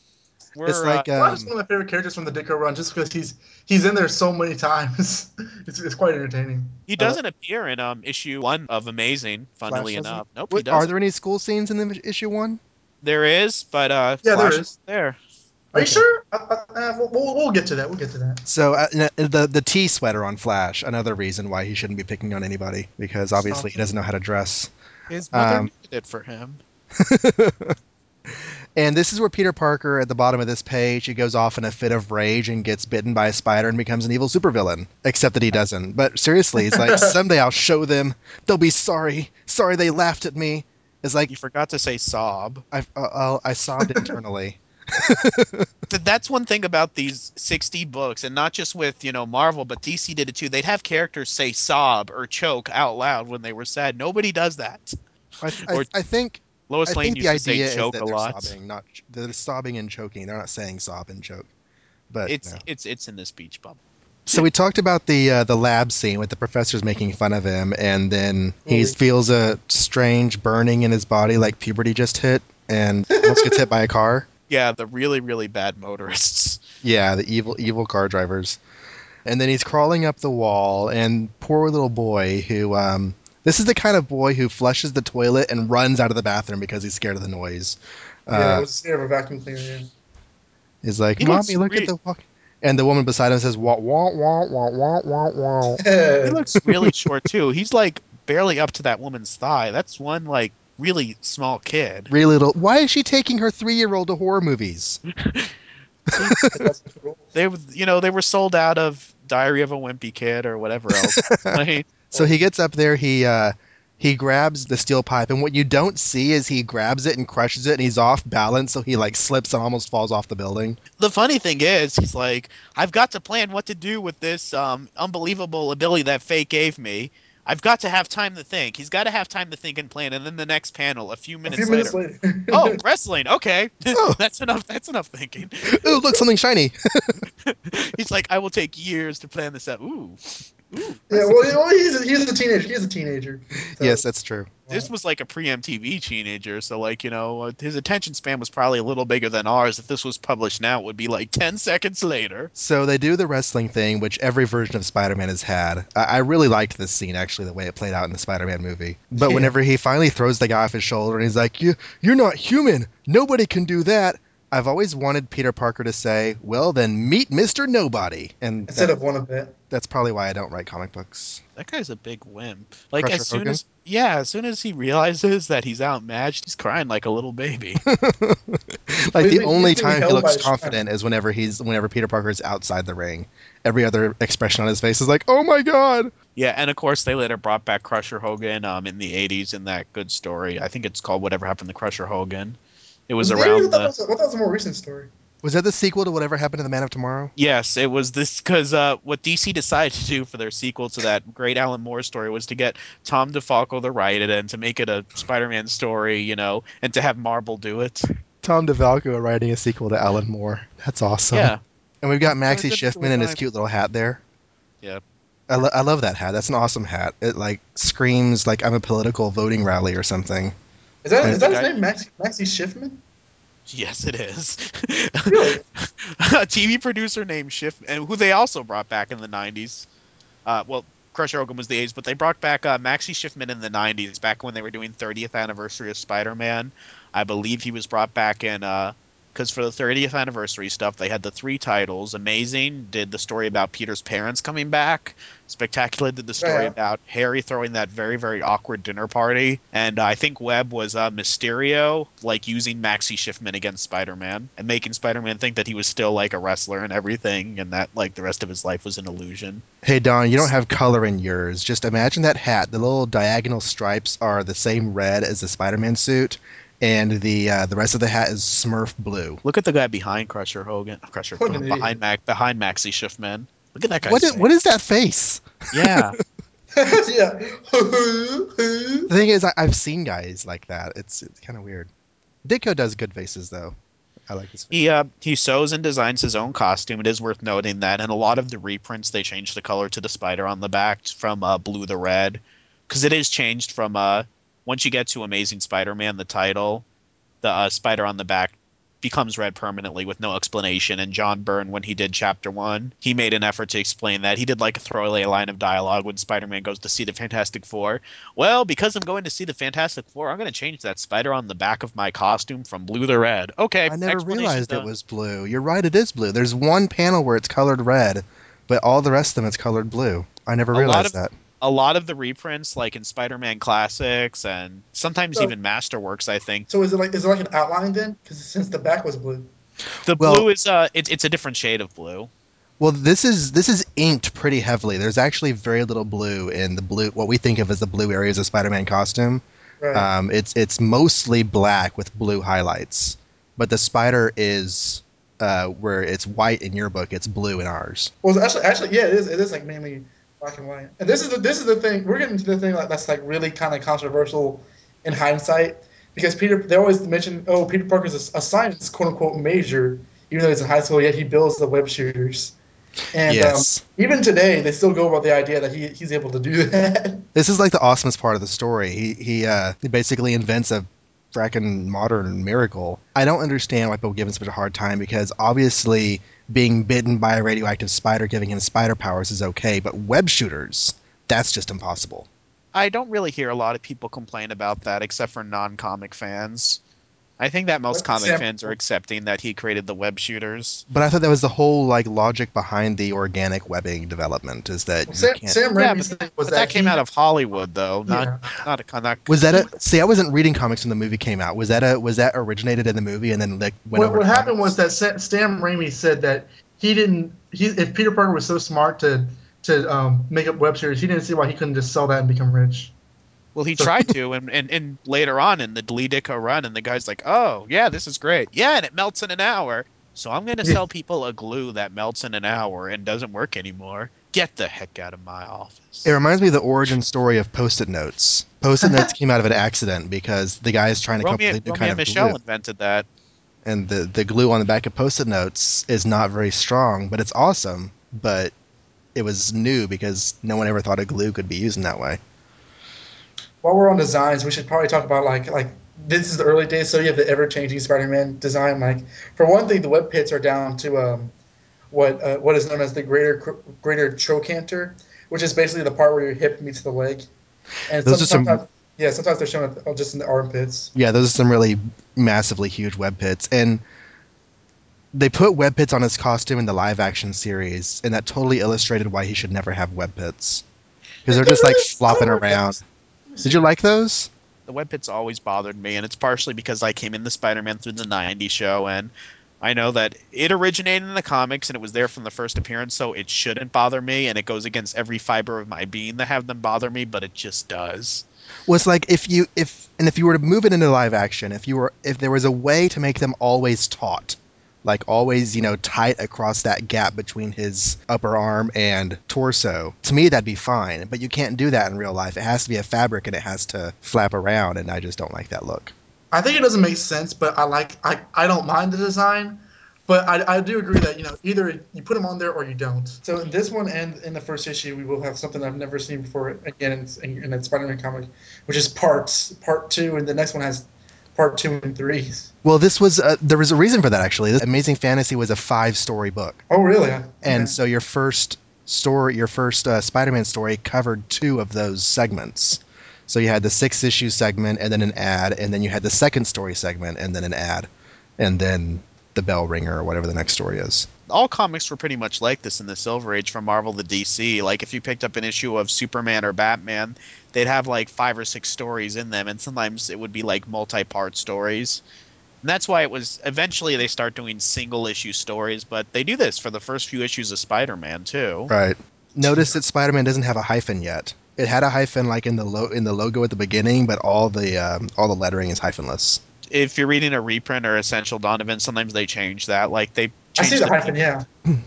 we're It's like uh, Flash is um, one of my favorite characters from the Ditko run, just because he's he's in there so many times. it's, it's quite entertaining. he doesn't appear in um issue one of Amazing. Funnily Flash enough, nope, he what, does. are there any school scenes in the issue one? There is, but uh, Yeah, there Flash is. there. Are you sure? Uh, uh, uh, we'll, we'll, we'll get to that. We'll get to that. So uh, the the T sweater on Flash, another reason why he shouldn't be picking on anybody because obviously he doesn't know how to dress. His mother Um, did it for him. And this is where Peter Parker, at the bottom of this page, he goes off in a fit of rage and gets bitten by a spider and becomes an evil supervillain. Except that he doesn't. But seriously, it's like someday I'll show them. They'll be sorry. Sorry they laughed at me. It's like You forgot to say sob. I uh, uh, I sobbed internally. Th- That's one thing about these 60 books, and not just with, you know, Marvel, but DC did it too. They'd have characters say sob or choke out loud when they were sad. Nobody does that. I, I, Or- I think Lois I Lane think the used to idea say is choke that a lot. sobbing, not they're sobbing and choking. They're not saying sob and choke. But It's no. it's it's in the speech bubble. So we talked about the uh, the lab scene with the professor's making fun of him, and then he feels a strange burning in his body, like puberty just hit, and almost gets hit by a car. Yeah, the really really bad motorists. Yeah, the evil evil car drivers. And then he's crawling up the wall, and poor little boy who um, This is the kind of boy who flushes the toilet and runs out of the bathroom because he's scared of the noise. yeah, it Uh, was scared of a vacuum cleaner. Yeah. he's like, He "Mommy, look re- at the walk." And the woman beside him says, "Wah wah wah wah wah wah wah." He looks really short too. He's like barely up to that woman's thigh. That's one like really small kid. Really little. Why is she taking her three-year-old to horror movies? That's the rule. They, you know, they were sold out of Diary of a Wimpy Kid or whatever else. Like, So he gets up there, he uh, he grabs the steel pipe, and what you don't see is he grabs it and crushes it, and he's off balance, so he like slips and almost falls off the building. the funny thing is, he's like, I've got to plan what to do with this um, unbelievable ability that Fate gave me. I've got to have time to think. He's got to have time to think and plan. And then the next panel, a few A minutes few minutes later, later. oh, wrestling. Okay, Oh. that's enough. That's enough thinking. Ooh, look, something shiny. He's like, I will take years to plan this out. Ooh, ooh. yeah, well, you know, he's a, he's a teenager. He's a teenager. So, yes, that's true. This was like a pre MTV teenager, so like you know uh, his attention span was probably a little bigger than ours. If this was published now, it would be like ten seconds later. So they do the wrestling thing, which every version of Spider-Man has had. I, I really liked this scene actually, the way it played out in the Spider-Man movie. But Yeah. whenever he finally throws the guy off his shoulder and he's like, "You, you're not human. Nobody can do that." I've always wanted Peter Parker to say, "Well, then meet Mister Nobody," and Instead that- of one of that. that's probably why I don't write comic books. That guy's a big wimp. Like Crusher as soon Hogan? as yeah, as soon as he realizes that he's outmatched, he's crying like a little baby. like He's the being- only he's time he looks his confident is whenever he's whenever Peter Parker is outside the ring. Every other expression on his face is like, "Oh my god!" yeah, and of course they later brought back Crusher Hogan um in the '80s in that good story. I think it's called Whatever Happened to Crusher Hogan. It was Maybe around I thought the that was, I thought that was a more recent story. Was that the sequel to whatever happened to the Man of Tomorrow? Yes, it was this because uh, what DC decided to do for their sequel to that great Alan Moore story was to get Tom DeFalco to write it and to make it a Spider-Man story, you know, and to have Marvel do it. Tom DeFalco writing a sequel to Alan Moore. That's awesome. Yeah, And we've got Maxie Schiffman in his cute little hat there. Yeah. I, lo- I love that hat. That's an awesome hat. It like screams like I'm a political voting rally or something. Is that, is that his name, Maxie, Maxie Schiffman? yes, it is. Really? a TV producer named Schiff, and who they also brought back in the '90s. Uh, well, Crusher Hogan was the '80s, but they brought back uh, Maxie Schiffman in the '90s, back when they were doing 30th anniversary of Spider-Man. I believe he was brought back in because for the 30th anniversary stuff, they had the three titles. Amazing did the story about Peter's parents coming back. Spectacular did the story Yeah. about Harry throwing that very very awkward dinner party, and uh, I think Web was uh, Mysterio, like using Maxie Schiffman against Spider-Man and making Spider-Man think that he was still like a wrestler and everything, and that like the rest of his life was an illusion. Hey Don, you don't have color in yours. Just imagine that hat. The little diagonal stripes are the same red as the Spider-Man suit, and the uh, the rest of the hat is Smurf blue. Look at the guy behind Crusher Hogan, Crusher What an behind idiot. Mac, behind Maxie Schiffman. Look at that guy. What is, what is that face? Yeah, yeah. The thing is, I, I've seen guys like that. It's it's kind of weird. Ditko does good faces though. I like his face. he uh he sews and designs his own costume. It is worth noting that in a lot of the reprints they change the color to the spider on the back from uh, blue to red because it is changed from uh once you get to Amazing Spider-Man the title, the uh, spider on the back becomes red permanently with no explanation. And John Byrne, when he did Chapter One, he made an effort to explain that. He did like a throwaway line of dialogue when Spider-Man goes to see the Fantastic Four. Well, because I'm going to see the Fantastic Four, I'm going to change that spider on the back of my costume from blue to red. Okay, I never realized done. it was blue. You're right, it is blue. There's one panel where it's colored red, but all the rest of them it's colored blue. I never A realized of- that. A lot of the reprints, like in Spider-Man Classics and sometimes So- even Masterworks, I think So is it like is it like an outline then? Because since the back was blue. the Well- blue is uh, it's it's a different shade of blue. Well, this is this is inked pretty heavily. There's actually very little blue in the blue what we think of as the blue areas of Spider-Man costume. Right. Um, it's it's mostly black with blue highlights, but the spider is uh, where it's white in your book. It's blue in ours. Well, actually, actually, yeah, it is. It is like mainly black and white. And this is the this is the thing. We're getting to the thing like, that's like really kind of controversial in hindsight because Peter. They always mention, oh, Peter Parker's a, a science quote unquote major, even though he's in high school. Yet he builds the web shooters. And yes, um, even today, they still go about the idea that he, he's able to do that. this is like the awesomest part of the story. He he uh, he basically invents a fracking modern miracle. I don't understand why people give him such a hard time because obviously being bitten by a radioactive spider giving him spider powers is okay, but web shooters, that's just impossible. I don't really hear a lot of people complain about that, except for non-comic fans. I think that most comic Sam- fans are accepting that he created the web shooters. But I thought that was the whole like logic behind the organic webbing development is that you Sam, can't. Sam Yeah, Raimi's thing was But that came he- out of Hollywood, though, not Yeah. not a not. Was that a see? I wasn't reading comics when the movie came out. Was that a was that originated in the movie and then like went what, over? what to happened comics? was that Sam Raimi said that he didn't. He if Peter Parker was so smart to to um, make up web series, he didn't see why he couldn't just sell that and become rich. Well, he tried to, and, and, and later on in the Lee run, and the guy's like, "Oh, yeah, this is great. Yeah, and it melts in an hour. So I'm going to sell people a glue that melts in an hour and doesn't work anymore. Get the heck out of my office." It reminds me of the origin story of Post-it notes. Post-it notes came out of an accident because the guy is trying to come up Romeo, with a new Romeo kind of Michelle glue, invented that. and the the glue on the back of Post-it notes is not very strong, but it's awesome. But it was new because no one ever thought a glue could be used in that way. While we're on designs, we should probably talk about like like this is the early days, so you have the ever changing Spider-Man design. Like for one thing, the web pits are down to um, what uh, what is known as the greater greater trochanter, which is basically the part where your hip meets the leg. And Those some- are some- sometimes, yeah, sometimes they're shown at- just in the armpits. Yeah, those are some really massively huge web pits, and they put web pits on his costume in the live action series, and that totally illustrated why he should never have web pits because they're just like flopping around. Did you like those? the web pits always bothered me, and it's partially because I came in the Spider-Man through the '90s show, and I know that it originated in the comics and it was there from the first appearance, so it shouldn't bother me, and it goes against every fiber of my being to have them bother me, but it just does. was like if you if and if you were to move it into live action, if you were if there was a way to make them always taut, like always you know tight across that gap between his upper arm and torso, to me that'd be fine. But you can't do that in real life. It has to be a fabric and it has to flap around, and I just don't like that look. I think it doesn't make sense, but I like I, I don't mind the design, but I, I do agree that you know either you put them on there or you don't. So in this one and in the first issue, we will have something I've never seen before again in, in, in a Spider-Man comic, which is parts part two, and the next one has part two and three. Well, this was uh, there was a reason for that actually. This Amazing Fantasy was a five story book, Oh really? and Okay. so your first story, your first uh, Spider-Man story covered two of those segments. So you had the six issue segment, and then an ad, and then you had the second story segment, and then an ad, and then the bell ringer or whatever the next story is. all comics were pretty much like this in the Silver Age from Marvel to DC. Like if you picked up an issue of Superman or Batman, they'd have like five or six stories in them, and sometimes it would be like multi-part stories. And that's why it was eventually they start doing single issue stories, but they do this for the first few issues of Spider-Man too. Right. Notice that Spider-Man doesn't have a hyphen yet. It had a hyphen like in the lo- in the logo at the beginning, but all the um, all the lettering is hyphenless. If you're reading a reprint or Essential Donovan, sometimes they change that. Like they I see the the- hyphen. Yeah.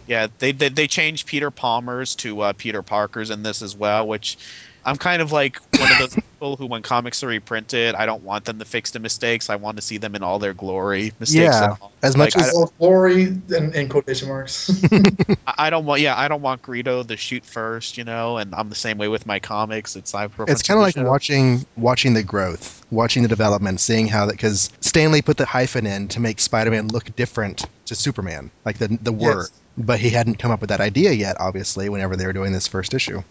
Yeah, they they, they changed Peter Palmer's to uh, Peter Parker's in this as well, which I'm kind of like one of those people who, when comics are reprinted, I don't want them to fix the mistakes. I want to see them in all their glory. Mistakes Yeah, all. as much Like, as- I, Well, glory in, in quotation marks. I don't want. Yeah, I don't want Greedo to shoot first. You know, and I'm the same way with my comics. It's I It's kind of like watching watching the growth, watching the development, seeing how that because Stan Lee put the hyphen in to make Spider-Man look different to Superman, like the the word. Yes. But he hadn't come up with that idea yet, obviously. Whenever they were doing this first issue,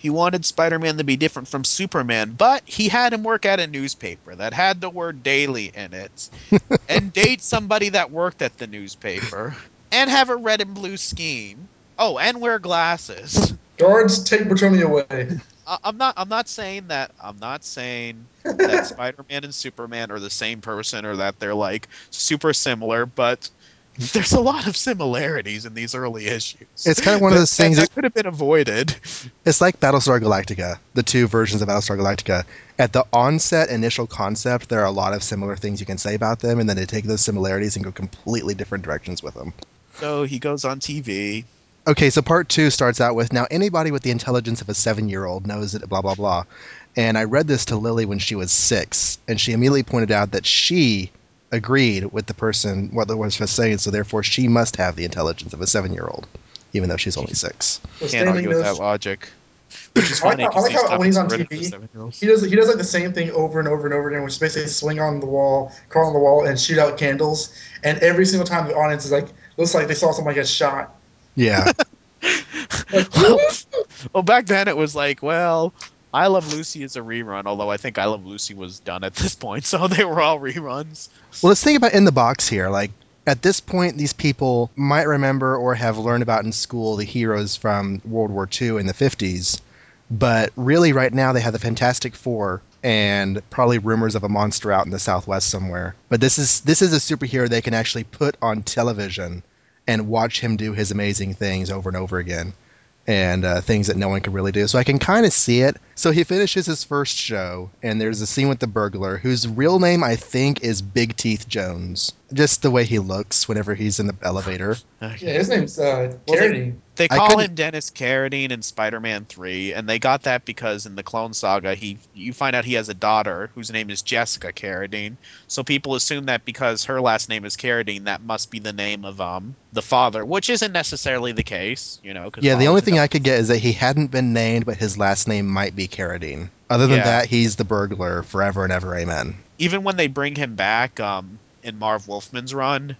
He wanted Spider-Man to be different from Superman, but he had him work at a newspaper that had the word daily in it, and date somebody that worked at the newspaper, and have a red and blue scheme. Oh, and wear glasses. Guards, take Bertoni away. I- I'm not. I'm not saying that. I'm not saying that Spider-Man and Superman are the same person or that they're like super similar, but there's a lot of similarities in these early issues. It's kind of one of those things that, could have been avoided. it's like Battlestar Galactica, the two versions of Battlestar Galactica. At the onset initial concept, there are a lot of similar things you can say about them, and then they take those similarities and go completely different directions with them. So he goes on TV. Okay, so part two starts out with now anybody with the intelligence of a seven year old knows it, blah, blah, blah. And I read this to Lily when she was six, and she immediately pointed out that she agreed with the person, what the was saying, so therefore she must have the intelligence of a seven year old, even though she's only six. So Can't Stan Lee argue with knows- that logic. Which is I like funny. how- I 'cause like how when he's on comics are written TV. He does he does like the same thing over and over and over again, which is basically swing on the wall, crawl on the wall, and shoot out candles. And every single time the audience is like, looks like they saw somebody get shot. Yeah. Like, well, well, back then it was like, well, I Love Lucy is a rerun, although I think I Love Lucy was done at this point, so they were all reruns. Well, let's think about in the box here. Like at this point, these people might remember or have learned about in school the heroes from World War II in the 50s, but really, right now they have the Fantastic Four and probably rumors of a monster out in the Southwest somewhere. But this is this is a superhero they can actually put on television and watch him do his amazing things over and over again and uh, things that no one can really do. So I can kind of see it. So he finishes his first show, and there's a scene with the burglar, whose real name I think is Big Teeth Jones. Just the way he looks whenever he's in the elevator. Yeah, his name's uh, Carradine. They call him Dennis Carradine in Spider-Man 3, and they got that because in the Clone Saga, he you find out he has a daughter whose name is Jessica Carradine. So people assume that because her last name is Carradine, that must be the name of um the father, which isn't necessarily the case, you know. Yeah, the only thing I could get is that he hadn't been named, but his last name might be Carradine. Other than Yeah. that, he's the burglar forever and ever. Amen. even when they bring him back um in Marv Wolfman's run,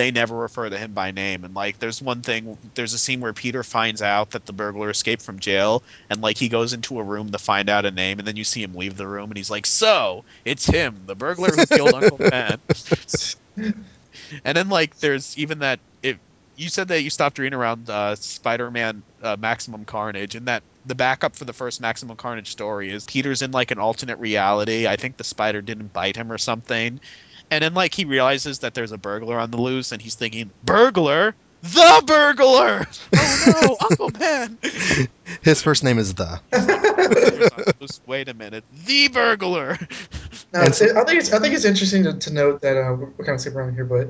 they never refer to him by name. And like, there's one thing, there's a scene where Peter finds out that the burglar escaped from jail, and like he goes into a room to find out a name, and then you see him leave the room, and he's like, "So it's him, the burglar who killed Uncle Ben." and then like, there's even that it. You said that you stopped reading around uh, Spider-Man uh, Maximum Carnage, and that the backup for the first Maximum Carnage story is Peter's in like an alternate reality. I think the spider didn't bite him or something. And then like he realizes that there's a burglar on the loose and he's thinking, "Burglar? The burglar! Oh no, Uncle Ben!" His first name is the. Burglar's on the loose. Wait a minute. The burglar. No, it's, I think it's I think it's interesting to, to note that uh, we're kind of skipping around here, but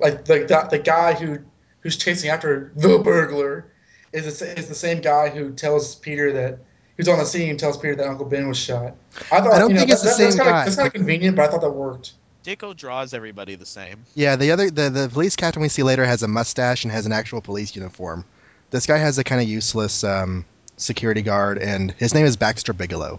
like the the, the guy who who's chasing after the burglar is the, is the same guy who tells Peter that who's on the scene and tells Peter that Uncle Ben was shot. I thought I don't you know, think it's that- the that- that's same kinda, guy. That's kind of convenient, but I thought that worked. Ditko draws everybody the same. Yeah, the other the, the police captain we see later has a mustache and has an actual police uniform. This guy has a kind of useless um, security guard, and his name is Baxter Bigelow.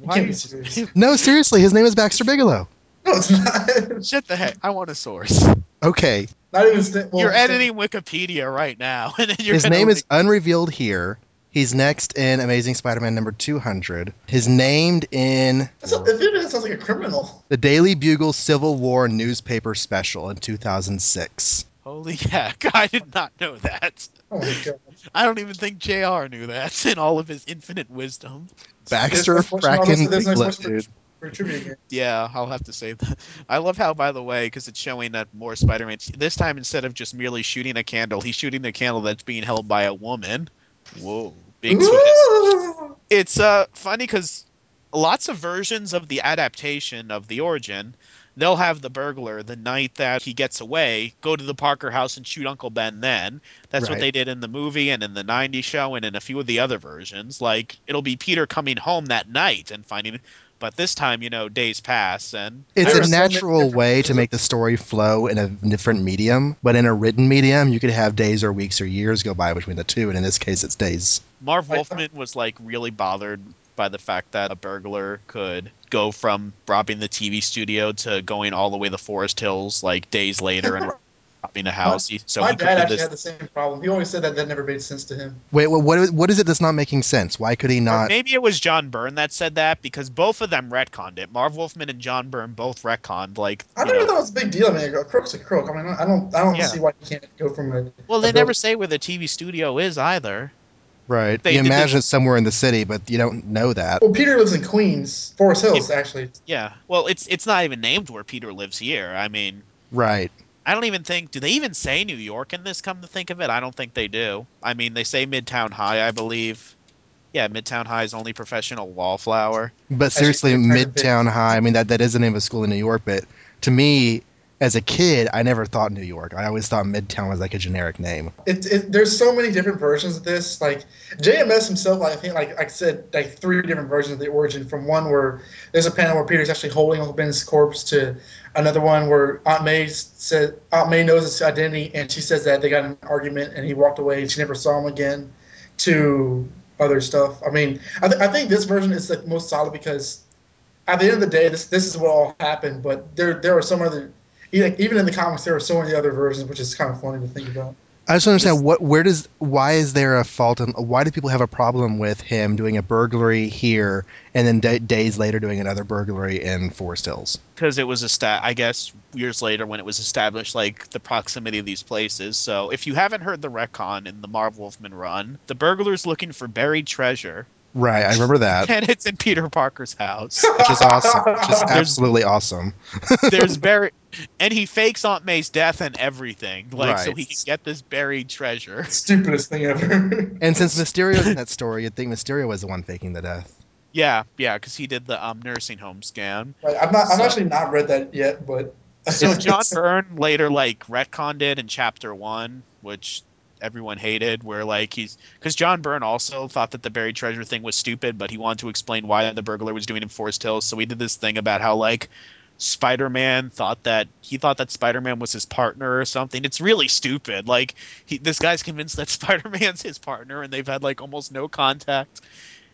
You can't be serious. No, seriously, his name is Baxter Bigelow. No, it's not. Shut the heck! I want a source. Okay, Not even. st- well, You're st- editing Wikipedia right now, and then you're his name link- is unrevealed here. He's next in Amazing Spider-Man number 200. He's named in That's a, if it is, sounds like a criminal. the Daily Bugle Civil War newspaper special in 2006. Holy heck! I did not know that. Oh my god. I don't even think Jr. knew that in all of his infinite wisdom. Baxter There's no question- frackin' there's no Bigelow, question for- dude. for trivia game. Yeah, I'll have to say that. I love how, by the way, because it's showing that more Spider-Man. This time, instead of just merely shooting a candle, he's shooting the candle that's being held by a woman. Whoa, It's uh funny because lots of versions of the adaptation of the origin, they'll have the burglar the night that he gets away go to the Parker house and shoot Uncle Ben. Then that's what they did in the movie and in the '90s show and in a few of the other versions. Like it'll be Peter coming home that night and finding. But this time, you know, days pass and It's a are so natural different way to make the story flow in a different medium, but in a written medium, you could have days or weeks or years go by between the two, and in this case, it's days. Marv Wolfman was like really bothered by the fact that a burglar could go from robbing the TV studio to going all the way to Forest Hills like days later and robbing a house. He- so My dad actually this. had the same problem. He always said that that never made sense to him. Wait, what, what, what is it that's not making sense? Why could he Or not? maybe it was John Byrne that said that because both of them retconned it. Marv Wolfman and John Byrne both retconned like I you never know, thought it was a big deal. I mean, a crook's a crook. I mean, I don't, I don't Yeah. see why you can't go from a. Well, they a never say where the TV studio is either. Right. They you did the- imagine it's somewhere in the city, but you don't know that. Well, Peter lives in Queens, Forest Hills, actually. Yeah. Well, it's it's not even named where Peter lives here. I mean, Right. I don't even think. Do they even say New York in this? Come to think of it, I don't think they do. I mean, they say Midtown High, I believe. Yeah, Midtown High is only professional wallflower. But seriously, it's kind of big. Midtown High, I mean, that, that is the name of a school in New York, but to me, as a kid, I never thought New York. I always thought Midtown was like a generic name. It, it, there's so many different versions of this. Like JMS himself, I think, like I said, like three different versions of the origin. From one where there's a panel where Peter's actually holding Uncle Ben's corpse to another one where Aunt May said Aunt May knows his identity and she says that they got an argument and he walked away and she never saw him again. To other stuff. I mean, I, th- I think this version is the most solid because at the end of the day, this this is what all happened. But there there are some other. Like, Even in the comics, there are so many other versions, which is kind of funny to think about. I just don't understand what where does why is there a fault in why do people have a problem with him doing a burglary here and then da days later doing another burglary in Forest Hills? because it was a stat i guess years later when it was established like the proximity of these places so if you haven't heard the retcon in the Marv Wolfman run the burglar's looking for buried treasure Right, I remember that, and it's in peter parker's house which is awesome, which is absolutely awesome. there's buried and he fakes aunt may's death and everything like so Right. he can get this buried treasure Stupidest thing ever. And since Mysterio's in that story, you'd think Mysterio was the one faking the death. yeah yeah because he did the um, nursing home scam Like, I'm not. I've So- actually not read that yet, but So John Byrne later like retconned it in chapter one, which everyone hated, where like he's because John Byrne also thought that the buried treasure thing was stupid, but he wanted to explain why the burglar was doing it in Forest Hills. So he did this thing about how like Spider-Man thought that he thought that Spider-Man was his partner or something. It's really stupid. Like he, this guy's convinced that Spider-Man's his partner, and they've had like almost no contact.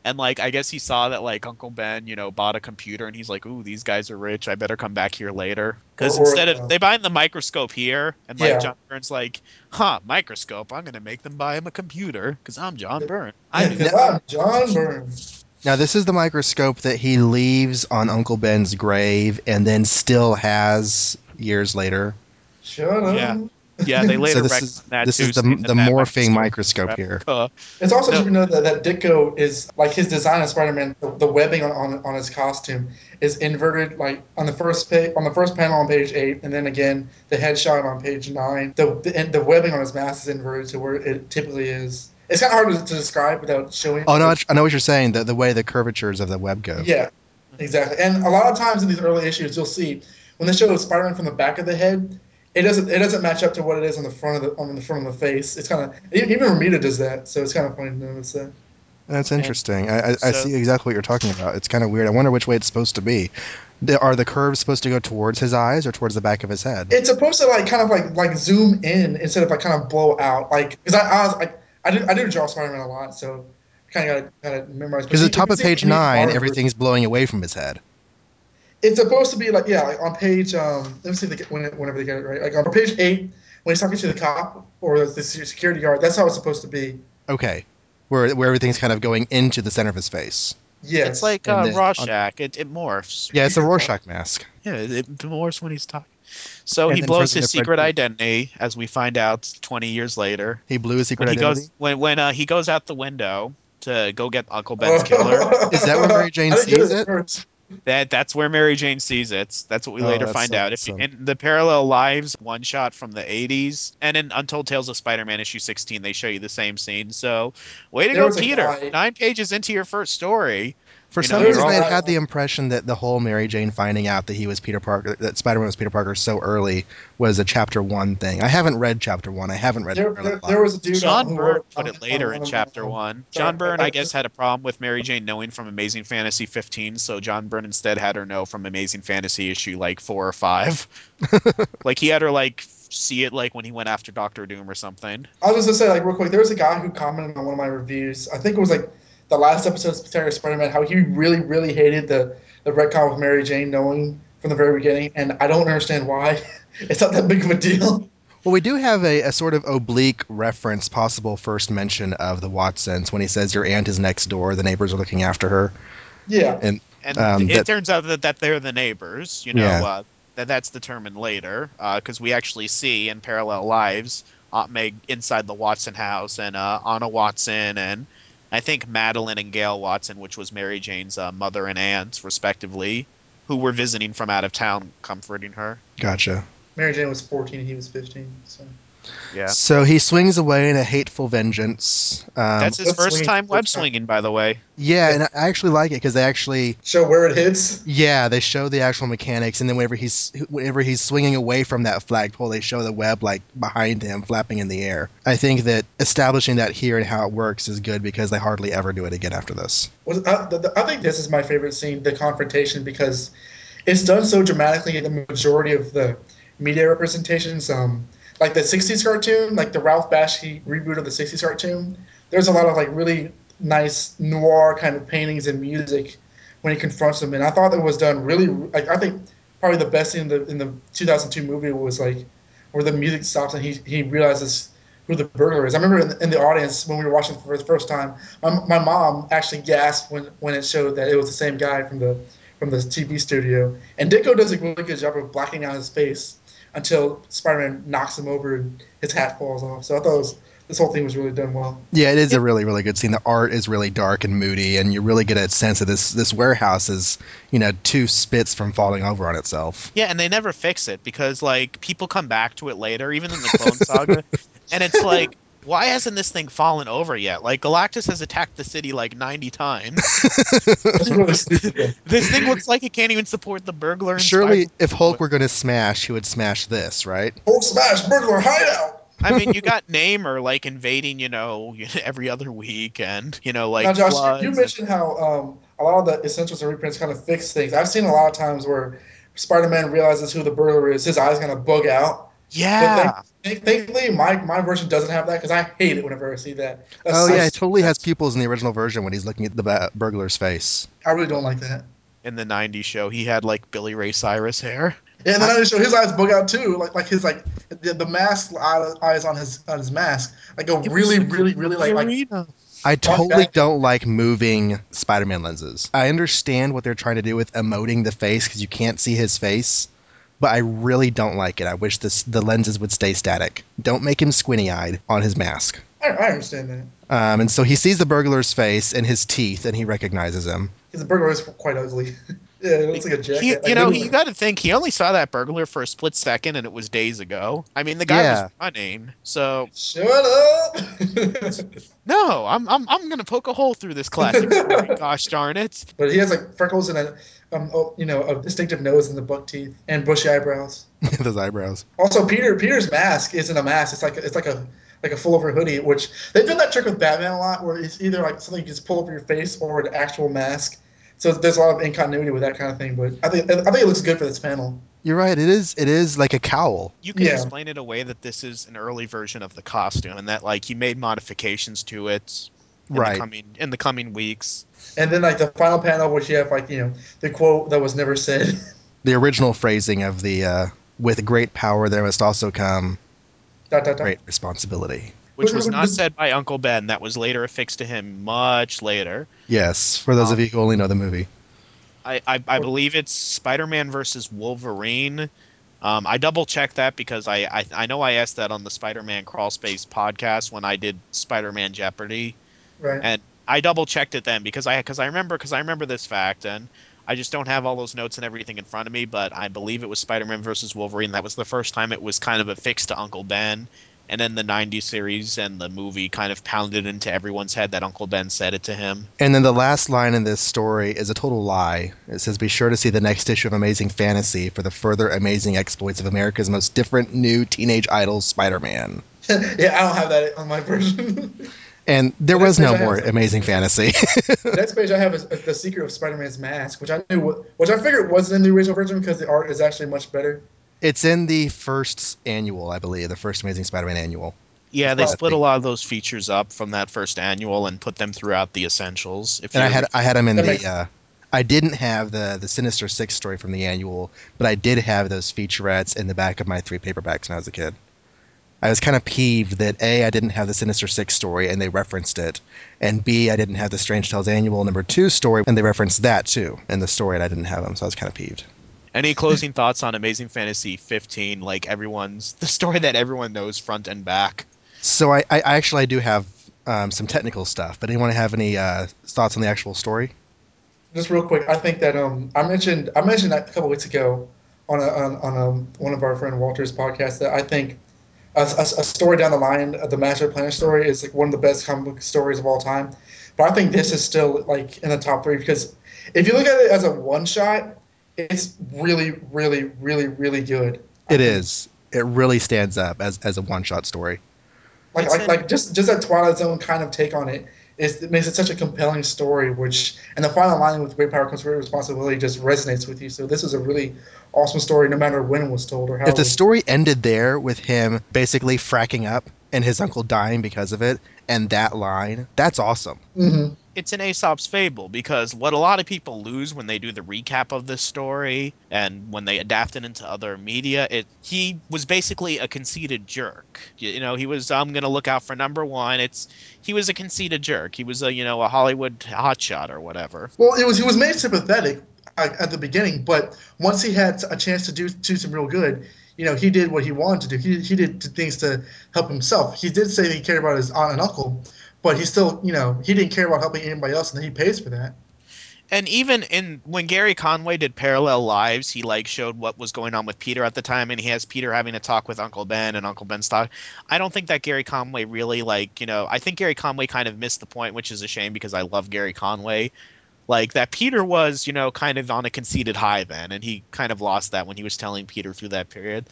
And like I guess he saw that like Uncle Ben, you know, bought a computer, and he's like, "Ooh, these guys are rich. I better come back here later." Because Or- or, instead uh, of they buy the microscope here, and like Yeah. John Byrne's like, "Huh, microscope? I'm gonna make them buy him a computer because I'm John Byrne." I I do because that. I'm John Burns. Now, this is the microscope that he leaves on Uncle Ben's grave and then still has years later. Shut up. Yeah. Yeah, they later this retconned is- that this too, is the- saying the that that morphing microscope here. Uh, It's also No. good to know that, that Ditko is like his design of Spider-Man. The, the webbing on, on on his costume is inverted, like on the first page, on the first panel on page eight, and then again the headshot on page nine. The the, and the webbing on his mask is inverted to where it typically is. It's kind of hard to, to describe without showing. Oh, no, I know what you're saying, the, the way the curvatures of the web go. Yeah, exactly. And a lot of times in these early issues, you'll see when they show Spider-Man from the back of the head, it doesn't it doesn't match up to what it is on the front of the on the front of the face. It's kind of even Romita does that, so it's kind of funny to notice that. That's interesting. I, I, I see exactly what you're talking about. It's kind of weird. I wonder which way it's supposed to be. Are the curves supposed to go towards his eyes or towards the back of his head? It's supposed to like kind of like like zoom in instead of like kind of blow out. Like because I, I was like I do I do draw Spider-Man a lot, so kind of got to kinda memorize. Because But at the top of page nine, everything's blowing away from his head. It's supposed to be like yeah, like on page um. Let me see if they get, when, whenever they get it right. Like on page eight, when he's talking to the cop or the security guard, that's how it's supposed to be. Okay. Where, where everything's kind of going into the center of his face. Yes. it's like And uh, then- Rorschach. It, it morphs. Yeah, it's a Rorschach mask. Yeah, it, it morphs when he's talking. So And he blows President his secret Quill. identity, as we find out 20 years later. He blew his secret When he identity. goes when when uh, he goes out the window to go get Uncle Ben's killer. Is that where Mary Jane I didn't get sees at it? first. That that's where Mary Jane sees it. That's what we Oh, later find so out. If you, in the Parallel Lives one shot from the 80s and in Untold Tales of Spider-Man issue 16, they show you the same scene. So, way to There go, Peter! guy- Nine pages into your first story. For You some know, reason, you're I had the impression that the whole Mary Jane finding out that he was Peter Parker, that Spider-Man was Peter Parker so early, was a chapter one thing. I haven't read chapter one. I haven't read. There, Parallel there, there was a dude John who Byrne put it later in chapter one. John Byrne, I- I guess, had a problem with Mary Jane knowing from Amazing Fantasy 15, so John Byrne instead had her know from Amazing Fantasy issue like four or five. like he had her like see it like when he went after Doctor Doom or something. I was just gonna say, like, real quick, there was a guy who commented on one of my reviews. I think it was like the last episode of Spectacular Spider-Man, how he really, really hated the the retcon with Mary Jane knowing from the very beginning, and I don't understand why. it's not that big of a deal. Well, we do have a, a sort of oblique reference, possible first mention of the Watsons when he says your aunt is next door. The neighbors are looking after her. Yeah, And Um, it that- turns out that, that they're the neighbors. You know, Yeah. uh, that that's determined later because we actually see in Parallel Lives Aunt May inside the Watson house and uh, Anna Watson and I think Madeline and Gail Watson, which was Mary Jane's uh, mother and aunt, respectively, who were visiting from out of town, comforting her. Gotcha. Mary Jane was 14, he was 15. So Yeah, So he swings away in a hateful vengeance. Um, that's his first swinging- time web swinging, by the way. yeah, and I actually like it because they actually show where it hits. Yeah, they show the actual mechanics, and then whenever he's whenever he's swinging away from that flagpole, they show the web like behind him, flapping in the air. I think that establishing that here and how it works is good because they hardly ever do it again after this. Was I, the, the- I think this is my favorite scene, the confrontation, because it's done so dramatically in the majority of the media representations. Um, like the '60s cartoon, like the Ralph Bakshi reboot of the '60s cartoon. There's a lot of like really nice noir kind of paintings and music when he confronts them, and I thought it was done really. Like I think probably the best thing in the in the 2002 movie was like where the music stops and he he realizes who the burglar is. I remember in the, in the audience when we were watching for the first time, my, my mom actually gasped when, when it showed that it was the same guy from the from the TV studio. And Ditko does a really good job of blacking out his face until Spider-Man knocks him over and his hat falls off. So I thought it was, this whole thing was really done well. Yeah, it is a really, really good scene. The art is really dark and moody, and you really get a sense of this this warehouse is, you know, two spits from falling over on itself. Yeah, and they never fix it because like people come back to it later, even in the Clone Saga, and it's like, why hasn't this thing fallen over yet? Like Galactus has attacked the city like ninety times. It's really stupid. this thing looks like it can't even support the burglar. and Surely, Spider- if Hulk were going to smash, he would smash this, right? Hulk smash burglar hideout. I mean, you got Namor like invading, you know, every other week, and you know, like now, Josh, floods you mentioned how um, a lot of the essentials and reprints kind of fix things. I've seen a lot of times where Spider-Man realizes who the burglar is, his eyes kind of bug out. Yeah. Thank- Thankfully, my, my version doesn't have that because I hate it whenever I see that. That's oh so yeah, it totally has pupils in the original version when he's looking at the ba- burglar's face. I really don't like that. In the '90s show, he had like Billy Ray Cyrus hair. Yeah, and then I show his eyes bug out too, like like his like the, the mask eyes on his on his mask, like go It really really really like like I totally don't like moving Spider-Man lenses. I understand what they're trying to do with emoting the face because you can't see his face, but I really don't like it. I wish this the lenses would stay static. Don't make him squinty-eyed on his mask. I, I understand that. Um, and so he sees the burglar's face and his teeth, and he recognizes him. The burglar is quite ugly. yeah, it looks like a jacket. He, like, you know, literally. you got to think he only saw that burglar for a split second, and it was days ago. I mean, the guy Yeah. was running, so Shut up! no, I'm I'm I'm gonna poke a hole through this classic. Gosh darn it! but he has like freckles and a, um, oh, you know, a distinctive nose and the buck teeth and bushy eyebrows. Those eyebrows. Also, Peter Peter's mask isn't a mask. It's like it's like a like a full over hoodie, which they've done that trick with Batman a lot, where it's either like something you just pull over your face or an actual mask. So there's a lot of incontinuity with that kind of thing. But I think I think it looks good for this panel. You're right. It is. It is like a cowl. You can Yeah. explain it away that this is an early version of the costume, and that like he made modifications to it in Right. the coming in the coming weeks. And then like the final panel, which you have like you know the quote that was never said. The original phrasing of the uh, "with great power there must also come dot dot dot. great responsibility." Which was not said by Uncle Ben. That was later affixed to him much later. Yes, for those of Um, you who only know the movie. I, I, I believe it's Spider-Man versus Wolverine. Um, I double checked that because I, I I know I asked that on the Spider-Man Crawl Space podcast when I did Spider-Man Jeopardy. Right. And I double checked it then because I because I remember because I remember this fact and I just don't have all those notes and everything in front of me, but I believe it was Spider-Man versus Wolverine. That was the first time it was kind of affixed to Uncle Ben, and then the '90s series and the movie kind of pounded into everyone's head that Uncle Ben said it to him. And then the last line in this story is a total lie. It says, "Be sure to see the next issue of Amazing Fantasy for the further amazing exploits of America's most different new teenage idol, Spider-Man." yeah, I don't have that on my version. And there The was no more have- Amazing Fantasy. the next page I have is, is the secret of Spider-Man's mask, which I knew, which I figured wasn't in the original version because the art is actually much better. it's in the first annual, I believe, the first Amazing Spider-Man annual. Yeah, they Well, split a lot of those features up from that first annual and put them throughout the essentials. If And I had I had them in the. makes- Uh, I didn't have the the Sinister Six story from the annual, but I did have those featurettes in the back of my three paperbacks when I was a kid. I was kind of peeved that a I didn't have the Sinister Six story and they referenced it, and b I didn't have the Strange Tales annual number two story and they referenced that too in the story and I didn't have them, so I was kind of peeved. Any closing thoughts on Amazing Fantasy 15? Like everyone's the story that everyone knows front and back. So I, I actually I do have um, some technical stuff, but anyone have any uh, thoughts on the actual story? Just real quick, I think that um, I mentioned I mentioned that a couple weeks ago on a, on, on um, one of our friend Walter's podcasts that I think a, a, a story down the line, the Master Planner story, is like one of the best comic book stories of all time. But I think this is still like in the top three because if you look at it as a one shot, it's really, really, really, really good. It is. It think. is. It really stands up as, as a one shot story. like like, like just just that Twilight Zone kind of take on it is it makes it such a compelling story. Which and the final line with great power comes with great responsibility just resonates with you. So this is a really awesome story, no matter when it was told or how. if the story ended there with him basically fracking up and his uncle dying because of it, and that line, that's awesome. Mhm. it's an Aesop's fable because what a lot of people lose when they do the recap of this story and when they adapt it into other media, it he was basically a conceited jerk. You, you know, he was I'm gonna look out for number one. It's he was a conceited jerk. He was a you know a Hollywood hotshot or whatever. Well, it was he was made sympathetic at, at the beginning, but once he had a chance to do do some real good, you know, he did what he wanted to do. He he did things to help himself. He did say he cared about his aunt and uncle, but he still, you know, he didn't care about helping anybody else, and he pays for that. and even in when Gerry Conway did Parallel Lives, he like showed what was going on with Peter at the time, and he has Peter having a talk with Uncle Ben, and Uncle Ben's talk. I don't think that Gerry Conway really like you know. I think Gerry Conway kind of missed the point, which is a shame because I love Gerry Conway. Like that Peter was, you know, kind of on a conceited high then, and he kind of lost that when he was telling Peter through that period.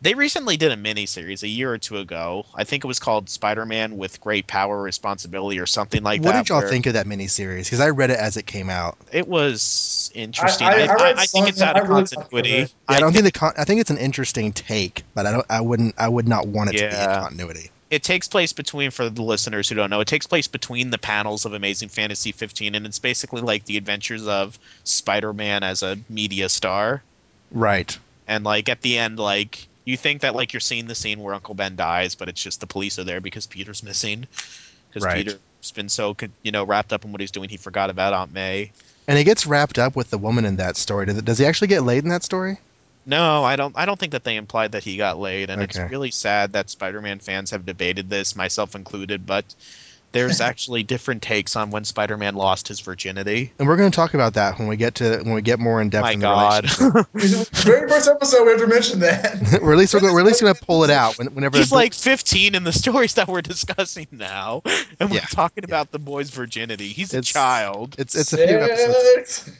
They recently did a miniseries a year or two ago. I think it was called Spider-Man with Great Power Responsibility or something like what that. What did y'all where think of that miniseries? Because I read it as it came out. It was interesting. I- I, I- I I, think it's out of really continuity. it. Yeah, I don't think think the con- I think it's an interesting take, but I don't. I wouldn't. I would not want it to be in continuity. It takes place between for the listeners who don't know it takes place between the panels of amazing fantasy 15 and it's basically like the adventures of spider-man as a media star Right. and like at the end like you think that like you're seeing the scene where uncle ben dies but it's just the police are there because peter's missing because Right. peter's been so you know wrapped up in what he's doing he forgot about aunt may And he gets wrapped up with the woman in that story. Does, does he actually get laid in that story? No i don't i don't think that they implied that he got laid and it's really sad that spider-man fans have debated this myself included but there's actually different takes on when spider-man lost his virginity. And we're going to talk about that when we get to when we get more in depth my in god. the very first episode, we have to mention that. or at least we're, go- we're at least going to pull it out whenever he's like 15 in the stories that we're discussing now and we're Yeah, talking about the boy's virginity. He's a child. it's it's a few episodes.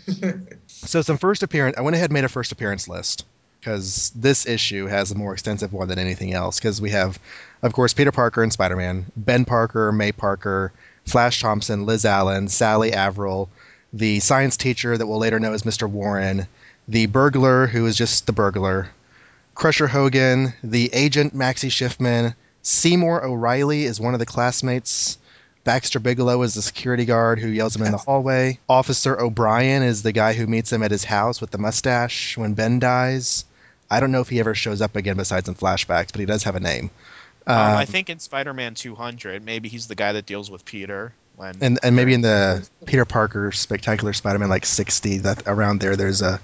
So some first appearance. I went ahead and made a first appearance list because this issue has a more extensive one than anything else. Because we have, of course, Peter Parker and Spider-Man, Ben Parker, May Parker, Flash Thompson, Liz Allen, Sally Avril, the science teacher that we'll later know as Mr. Warren, the burglar who is just the burglar, Crusher Hogan, the agent Maxie Schiffman, Seymour O'Reilly is one of the classmates. Baxter Bigelow is the security guard who yells him in the hallway. Officer O'Brien is the guy who meets him at his house with the mustache when Ben dies. I don't know if he ever shows up again besides in flashbacks, but he does have a name. um, Um, i think in spider-man 200 maybe he's the guy that deals with peter when and and maybe in the Peter Parker Spectacular Spider-Man like 60 that around there there's a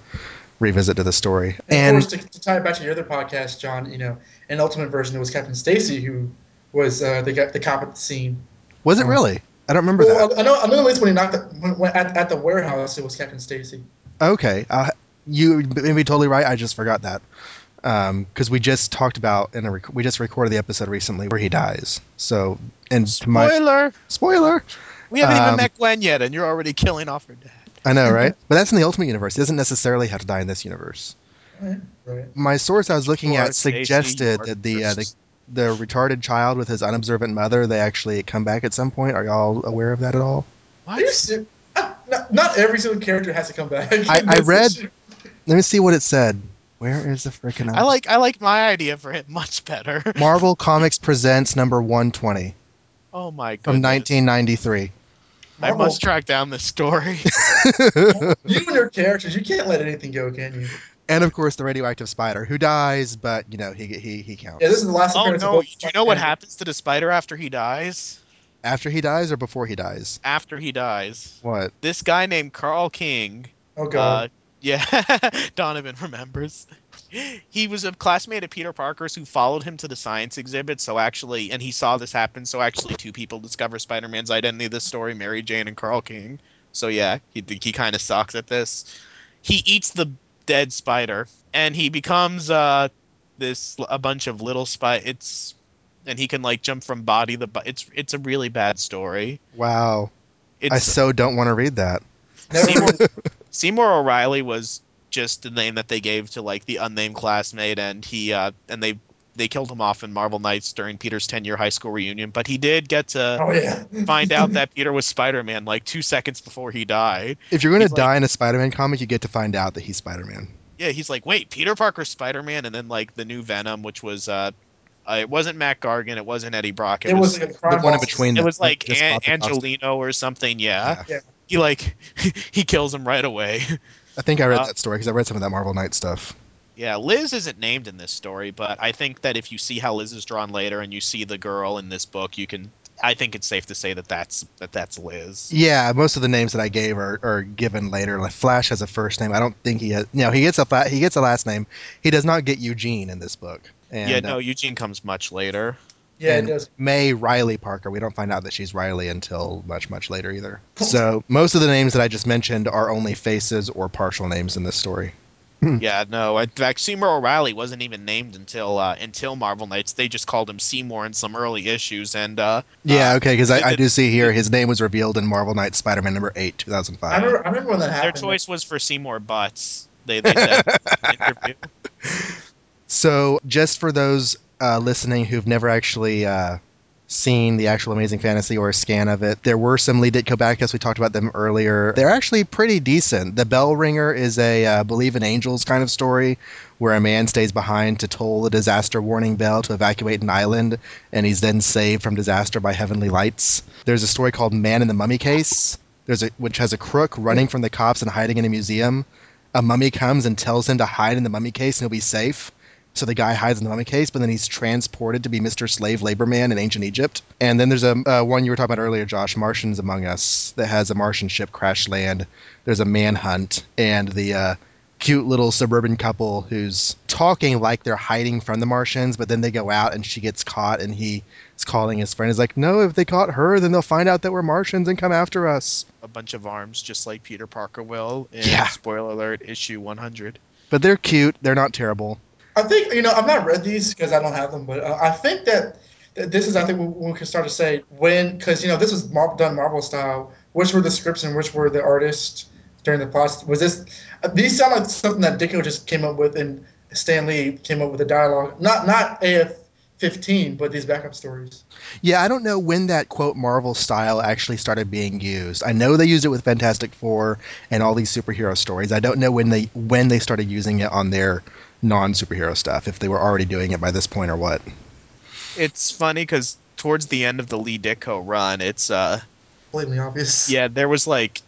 revisit to the story. And, And of course, to, to tie it back to your other podcast, John, you know, in Ultimate version, it was Captain Stacy who was uh, the the cop at the scene. Was it really? I don't remember Well, that. I know, I know at least when he knocked the, when, when, at, at the warehouse, it was Captain Stacy. Okay, uh, you may be totally right. I just forgot that because we just talked about in a rec- we just recorded the episode recently where he dies. So and to my spoiler spoiler, we haven't Um, even met gwen yet and you're already killing off her dad I know, right? but that's in the Ultimate Universe. He doesn't necessarily have to die in this universe. Right. right. My source I was looking Poor at suggested you are that the, uh, the cursed. The retarded child with his unobservant mother they actually come back at some point. Are y'all aware of that at all? Are you ser- uh, not, not every single character has to come back. I- I read- Let me see what it said. Where is the freaking? I like I like my idea for it much better. Marvel Comics presents number 120 Oh my from goodness. 1993. I Marvel. must track down this story. You and your characters, you can't let anything go, can you? And of course, the radioactive spider who dies, but you know he he he counts. Yeah, this is the last oh appearance of no! Do you know what Spider-Man. happens to the spider after he dies? After he dies or before he dies? After he dies, What? this guy named Carl King. Oh god. Uh, yeah, Donovan remembers. He was a classmate of Peter Parker's who followed him to the science exhibit. So actually, and he saw this happen. So actually, two people discover Spider-Man's identity. This story: Mary Jane and Carl King. So yeah, he he kind of sucks at this. He eats the dead spider, and he becomes uh this a bunch of little spy. It's and he can like jump from body to body. It's it's a really bad story. Wow! I so don't want to read that. Seymour. Seymour O'Reilly was just the name that they gave to like the unnamed classmate, and he uh, and they they killed him off in Marvel Knights during Peter's ten year high school reunion. But he did get to Oh yeah. find out that Peter was Spider Man like two seconds before he died. If you're going He's to like- die in a Spider-Man comic, you get to find out that he's Spider-Man. Yeah, he's like, wait, Peter Parker's Spider Man, and then like the new Venom, which was uh, Uh, it wasn't Mac Gargan. It wasn't Eddie Brock. It, It was. was like the one in between. it that- was like An- bought the costume. Angelino or something. Yeah. Yeah. He like he kills him right away. I think I read Uh, that story because I read some of that Marvel Knight stuff. Yeah, Liz isn't named in this story, but I think that if you see how Liz is drawn later and you see the girl in this book, you can. I think it's safe to say that that's that that's Liz. Yeah, most of the names that I gave are, are given later. Like Flash has a first name. I don't think he has. No, he gets a fa- he gets a last name. He does not get Eugene in this book. And, yeah, uh, no, Eugene comes much later. Yeah, and it does. May Reilly Parker. We don't find out that she's Reilly until much, much later either. So most of the names that I just mentioned are only faces or partial names in this story. Yeah, no. In fact, Seymour O'Reilly wasn't even named until uh, until Marvel Knights. They just called him Seymour in some early issues, and uh, Yeah, uh, okay, because I, I do see here his name was revealed in Marvel Knights Spider-Man number eight, two thousand five. I remember, I remember when that happened. their choice was for Seymour Butts. They, they said in the interview. So, just for those uh, listening who've never actually uh, seen the actual Amazing Fantasy or a scan of it, there were some Lee Ditko backcasts. We talked about them earlier. They're actually pretty decent. The Bell Ringer is a uh, Believe in Angels kind of story where a man stays behind to toll a disaster warning bell to evacuate an island, and he's then saved from disaster by heavenly lights. There's a story called Man in the Mummy Case. There's a, which has a crook running from the cops and hiding in a museum. A mummy comes and tells him to hide in the mummy case and he'll be safe. So the guy hides in the mummy case, but then he's transported to be Mr. Slave Labor Man in ancient Egypt. And then there's a uh, one you were talking about earlier, Josh, Martians Among Us, that has a Martian ship crash land. There's a manhunt, and the uh, cute little suburban couple who's talking like they're hiding from the Martians, but then they go out and she gets caught, and he is calling his friend. He's like, "No, if they caught her, then they'll find out that we're Martians and come after us." a bunch of arms, just like Peter Parker will. In Yeah. Spoiler alert: issue 100. But they're cute. They're not terrible. I think you know I've not read these because I don't have them, but uh, I think that, that this is I think when we can start to say when because you know this was Mar- done Marvel style. Which were the scripts and which were the artists during the process? Was this uh, these sound like something that Ditko just came up with and Stan Lee came up with a dialogue? Not not AF fifteen, but these backup stories. Yeah, I don't know when that quote Marvel style actually started being used. I know they used it with Fantastic Four and all these superhero stories. I don't know when they when they started using it on their non-superhero stuff. If they were already doing it by this point or what. It's funny because towards the end of the Lee Ditko run, it's uh Blatantly obvious. yeah, there was like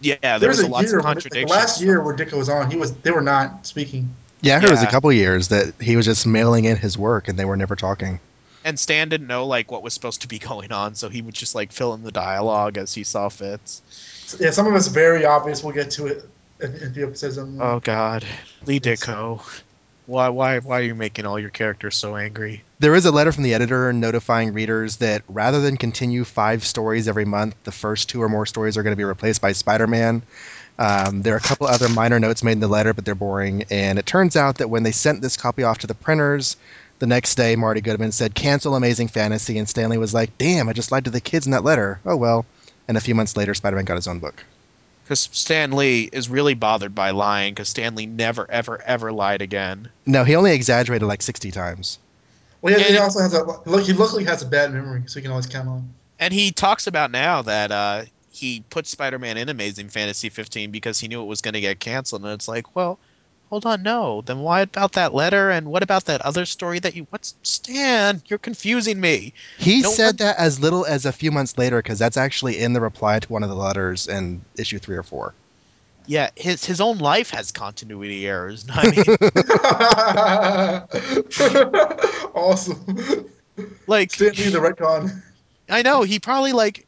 yeah, there, there was, was a a lots year. of when- like, contradictions. last year where Ditko was on, he was they were not speaking. Yeah, I heard it was a couple years that he was just mailing in his work and they were never talking. and Stan didn't know like what was supposed to be going on, so he would just like fill in the dialogue as he saw fits. Yeah, some of it's very obvious. We'll get to it in, in the episodes. Oh God, Lee Yes. Ditko, why why why are you making all your characters so angry? There is a letter from the editor notifying readers that rather than continue five stories every month, the first two or more stories are going to be replaced by Spider-Man. Um, there are a couple other minor notes made in the letter, but they're boring. And it turns out that when they sent this copy off to the printers, the next day Marty Goodman said, "Cancel Amazing Fantasy," and Stan Lee was like, "Damn, I just lied to the kids in that letter." Oh well. And a few months later, Spider-Man got his own book. Because Stan Lee is really bothered by lying. Because Stan Lee never ever ever lied again. No, he only exaggerated like 60 times. Well, yeah, he And- also has a look. He luckily has a bad memory, so he can always count on. And he talks about now that uh, he put Spider-Man in Amazing Fantasy 15 because he knew it was going to get canceled. And it's like, well, hold on, no. Then why about that letter? And what about that other story that you? What's Stan? You're confusing me. He No said one- that as little as a few months later because that's actually in the reply to one of the letters in issue three or four. Yeah, his his own life has continuity errors. I mean, awesome. like Stan Lee, the retcon. I know he probably like.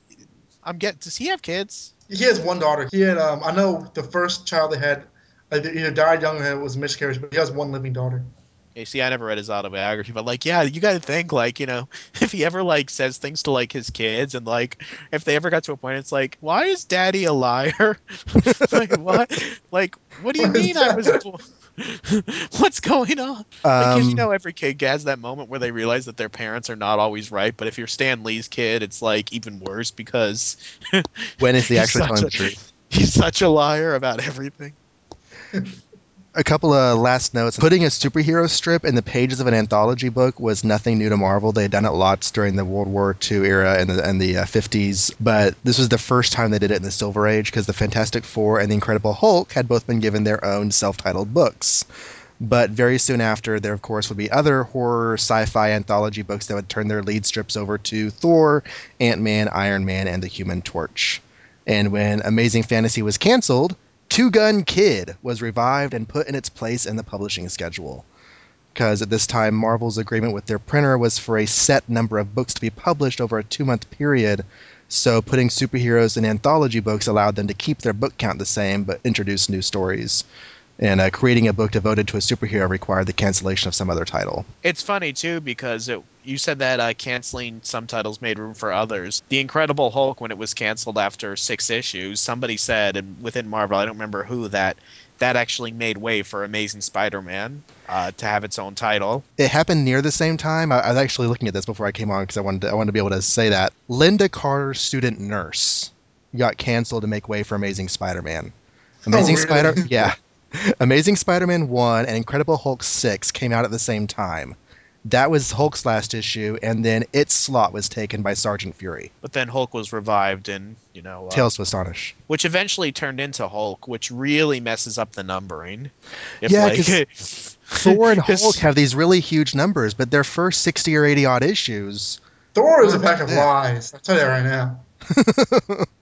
I'm get. Does he have kids? He has one daughter. He had. Um, I know the first child they had either, died young or it was a miscarriage, but he has one living daughter. Okay, see, I never read his autobiography, but like, yeah, you got to think like, you know, if he ever like says things to like his kids, and like, if they ever got to a point, it's like, why is Daddy a liar? like, what? Like, what do you What mean I was? What's going on? Like, 'cause you Um, know, every kid has that moment where they realize that their parents are not always right. But if you're Stan Lee's kid, it's like even worse because when is he he's actually telling a- the truth? he's such a liar about everything. A couple of last notes. Putting a superhero strip in the pages of an anthology book was nothing new to Marvel. They had done it lots during the World War II era and the, and the uh, 50s, but this was the first time they did it in the Silver Age because the Fantastic Four and the Incredible Hulk had both been given their own self titled books. But very soon after, there of course would be other horror sci-fi anthology books that would turn their lead strips over to Thor, Ant-Man, Iron Man, and the Human Torch. And when Amazing Fantasy was canceled, Two Gun Kid was revived and put in its place in the publishing schedule. Because at this time, Marvel's agreement with their printer was for a set number of books to be published over a two month period. So putting superheroes in anthology books allowed them to keep their book count the same but introduce new stories. And uh, creating a book devoted to a superhero required the cancellation of some other title. It's funny too because it, you said that uh, canceling some titles made room for others. The Incredible Hulk, when it was canceled after six issues, somebody said, and within Marvel, I don't remember who, that that actually made way for Amazing Spider-Man uh, to have its own title. It happened near the same time. I, I was actually looking at this before I came on because I wanted to, I wanted to be able to say that Linda Carter's student nurse got canceled to make way for Amazing Spider-Man. Amazing really? Spider, yeah. Amazing Spider-Man 1 and Incredible Hulk 6 came out at the same time. That was Hulk's last issue, and then its slot was taken by Sergeant Fury. But then Hulk was revived in, you know, uh, Tales to Astonish. which eventually turned into Hulk, which really messes up the numbering. If, Yeah, like, 'cause Thor and Hulk have these really huge numbers, but their first 60 or 80 odd issues, Thor is a pack of lies. I'll tell you that right now.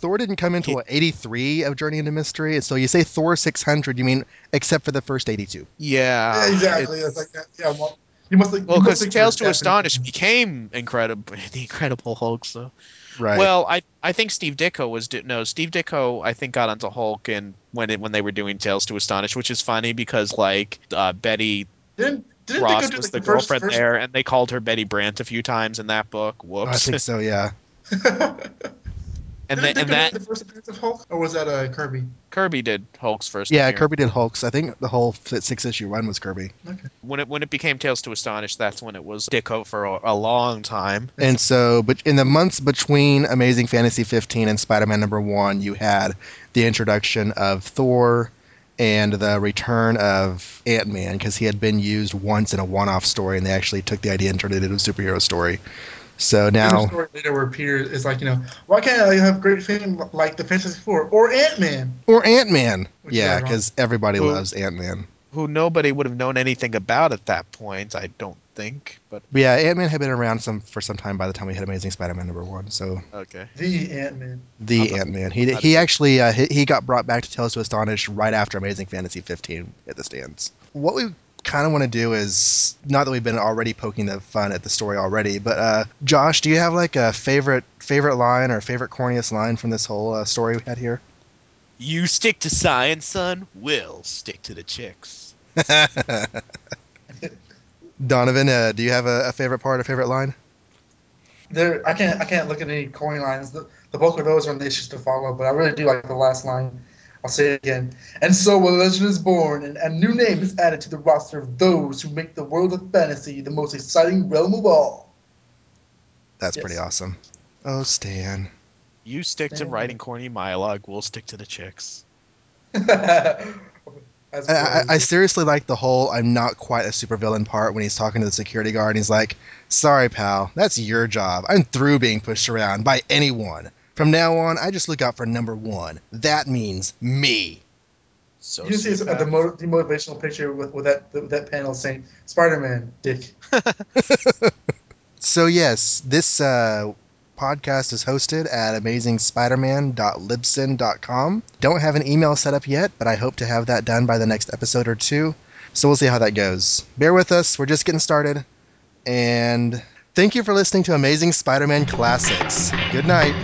Thor didn't come into what, 83 of Journey into Mystery. And so you say Thor 600, you mean except for the first 82. yeah, yeah, exactly. it's- It's like that. Yeah, well, you must. Like, Well, because Tales to Astonish definitely- became incredible, the Incredible Hulk. So, Right. well, I I think Steve Ditko was do- no Steve Ditko. I think got onto Hulk and when it when they were doing Tales to Astonish, which is funny because like uh, Betty Didn't didn't Ross was to the like, first, girlfriend first, there, and they called her Betty Brant a few times in that book. Oh, I Whoops. think so, yeah. and Didn't and go that to the first appearance of Hulk, or was that uh, Kirby? Kirby did Hulk's first. Yeah, appearance. Kirby did Hulks. I think the whole six issue run was Kirby. Okay. When it when it became Tales to Astonish, that's when it was Ditko for a, a long time. And so, but in the months between Amazing Fantasy 15 and Spider-Man number one, you had the introduction of Thor and the return of Ant-Man because he had been used once in a one-off story, and they actually took the idea and turned it into a superhero story. So There's a now, story later where Peter is like, you know, why can't I have great fame like the Fantastic Four or Ant Man? or Ant-Man, yeah, because everybody Who- loves Ant-Man. Who nobody would have known anything about at that point, I don't think. But But yeah, Ant-Man had been around some for some time by the time we hit Amazing Spider-Man number one. So okay. The Ant Man. the Ant-Man, he he actually uh, he, he got brought back to Tales to Astonish right after Amazing Fantasy 15 hit the stands. What we kind of want to do is not that we've been already poking the fun at the story already, but uh, Josh, do you have like a favorite favorite line or favorite corniest line from this whole uh, story we had here? You stick to science, son. We'll stick to the chicks. Donovan, uh, do you have a, a favorite part, a favorite line? There, I can't, I can't look at any corny lines. The, the bulk of those are niches to follow, but I really do like the last line. I'll say it again. And so a legend is born, and a new name is added to the roster of those who make the world of fantasy the most exciting realm of all. That's Yes. pretty awesome. Oh, Stan. You stick to writing corny monologue. We'll stick to the chicks. I, I, I seriously like the whole I'm not quite a supervillain part when he's talking to the security guard and he's like, Sorry, pal, that's your job. I'm through being pushed around by anyone. From now on, I just look out for number one. That means me. So you see the, mo- the motivational picture with, with that with that panel saying Spider-Man, Dick. So, yes, this uh, podcast is hosted at amazingspiderman.libsyn.com. Don't have an email set up yet, but I hope to have that done by the next episode or two. So, we'll see how that goes. Bear with us, we're just getting started. And thank you for listening to Amazing Spider Man Classics. Good night.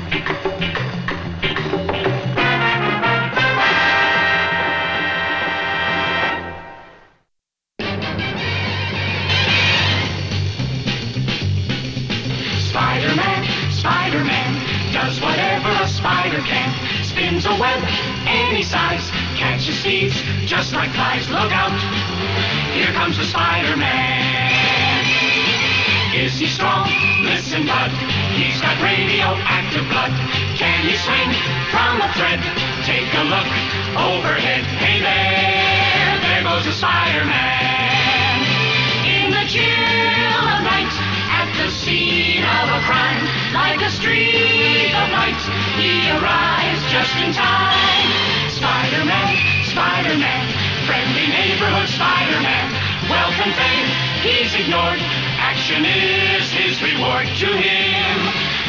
Like. Look out! Here comes the Spider-Man. Is he strong? Listen, bud. He's got radioactive blood. Can he swing from a thread? Take a look overhead. Hey there, there goes the Spider-Man. In the chill of night, at the scene of a crime, like a streak of light, he arrives just in time. Spider-Man, Spider-Man, friendly neighborhood Spider-Man. Wealth and fame, he's ignored. Action is his reward to him.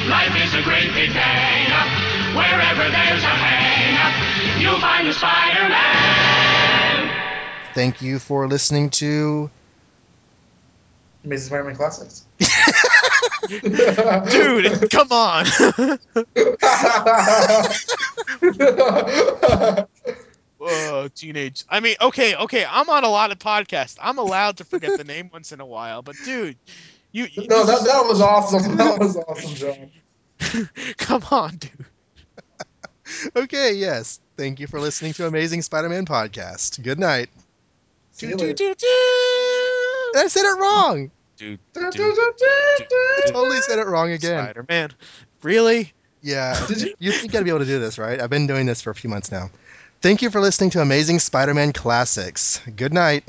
Life is a great big bang up. Wherever there's a hang up, you'll find the Spider-Man. Thank you for listening to. Amazing Spider-Man Classics. Dude, come on. Whoa, teenage. I mean, okay, okay. I'm on a lot of podcasts. I'm allowed to forget the name once in a while, but dude, you, you no, that, that was awesome. That was awesome, John. come on, dude. Okay, yes. Thank you for listening to Amazing Spider Man Podcast. Good night. See you Do, later. do, do, I said it wrong. da. Totally said it wrong again. Spider Man. Really? Yeah. Did you? You think I'd be able to do this, right? I've been doing this for a few months now. Thank you for listening to Amazing Spider Man Classics. Good night.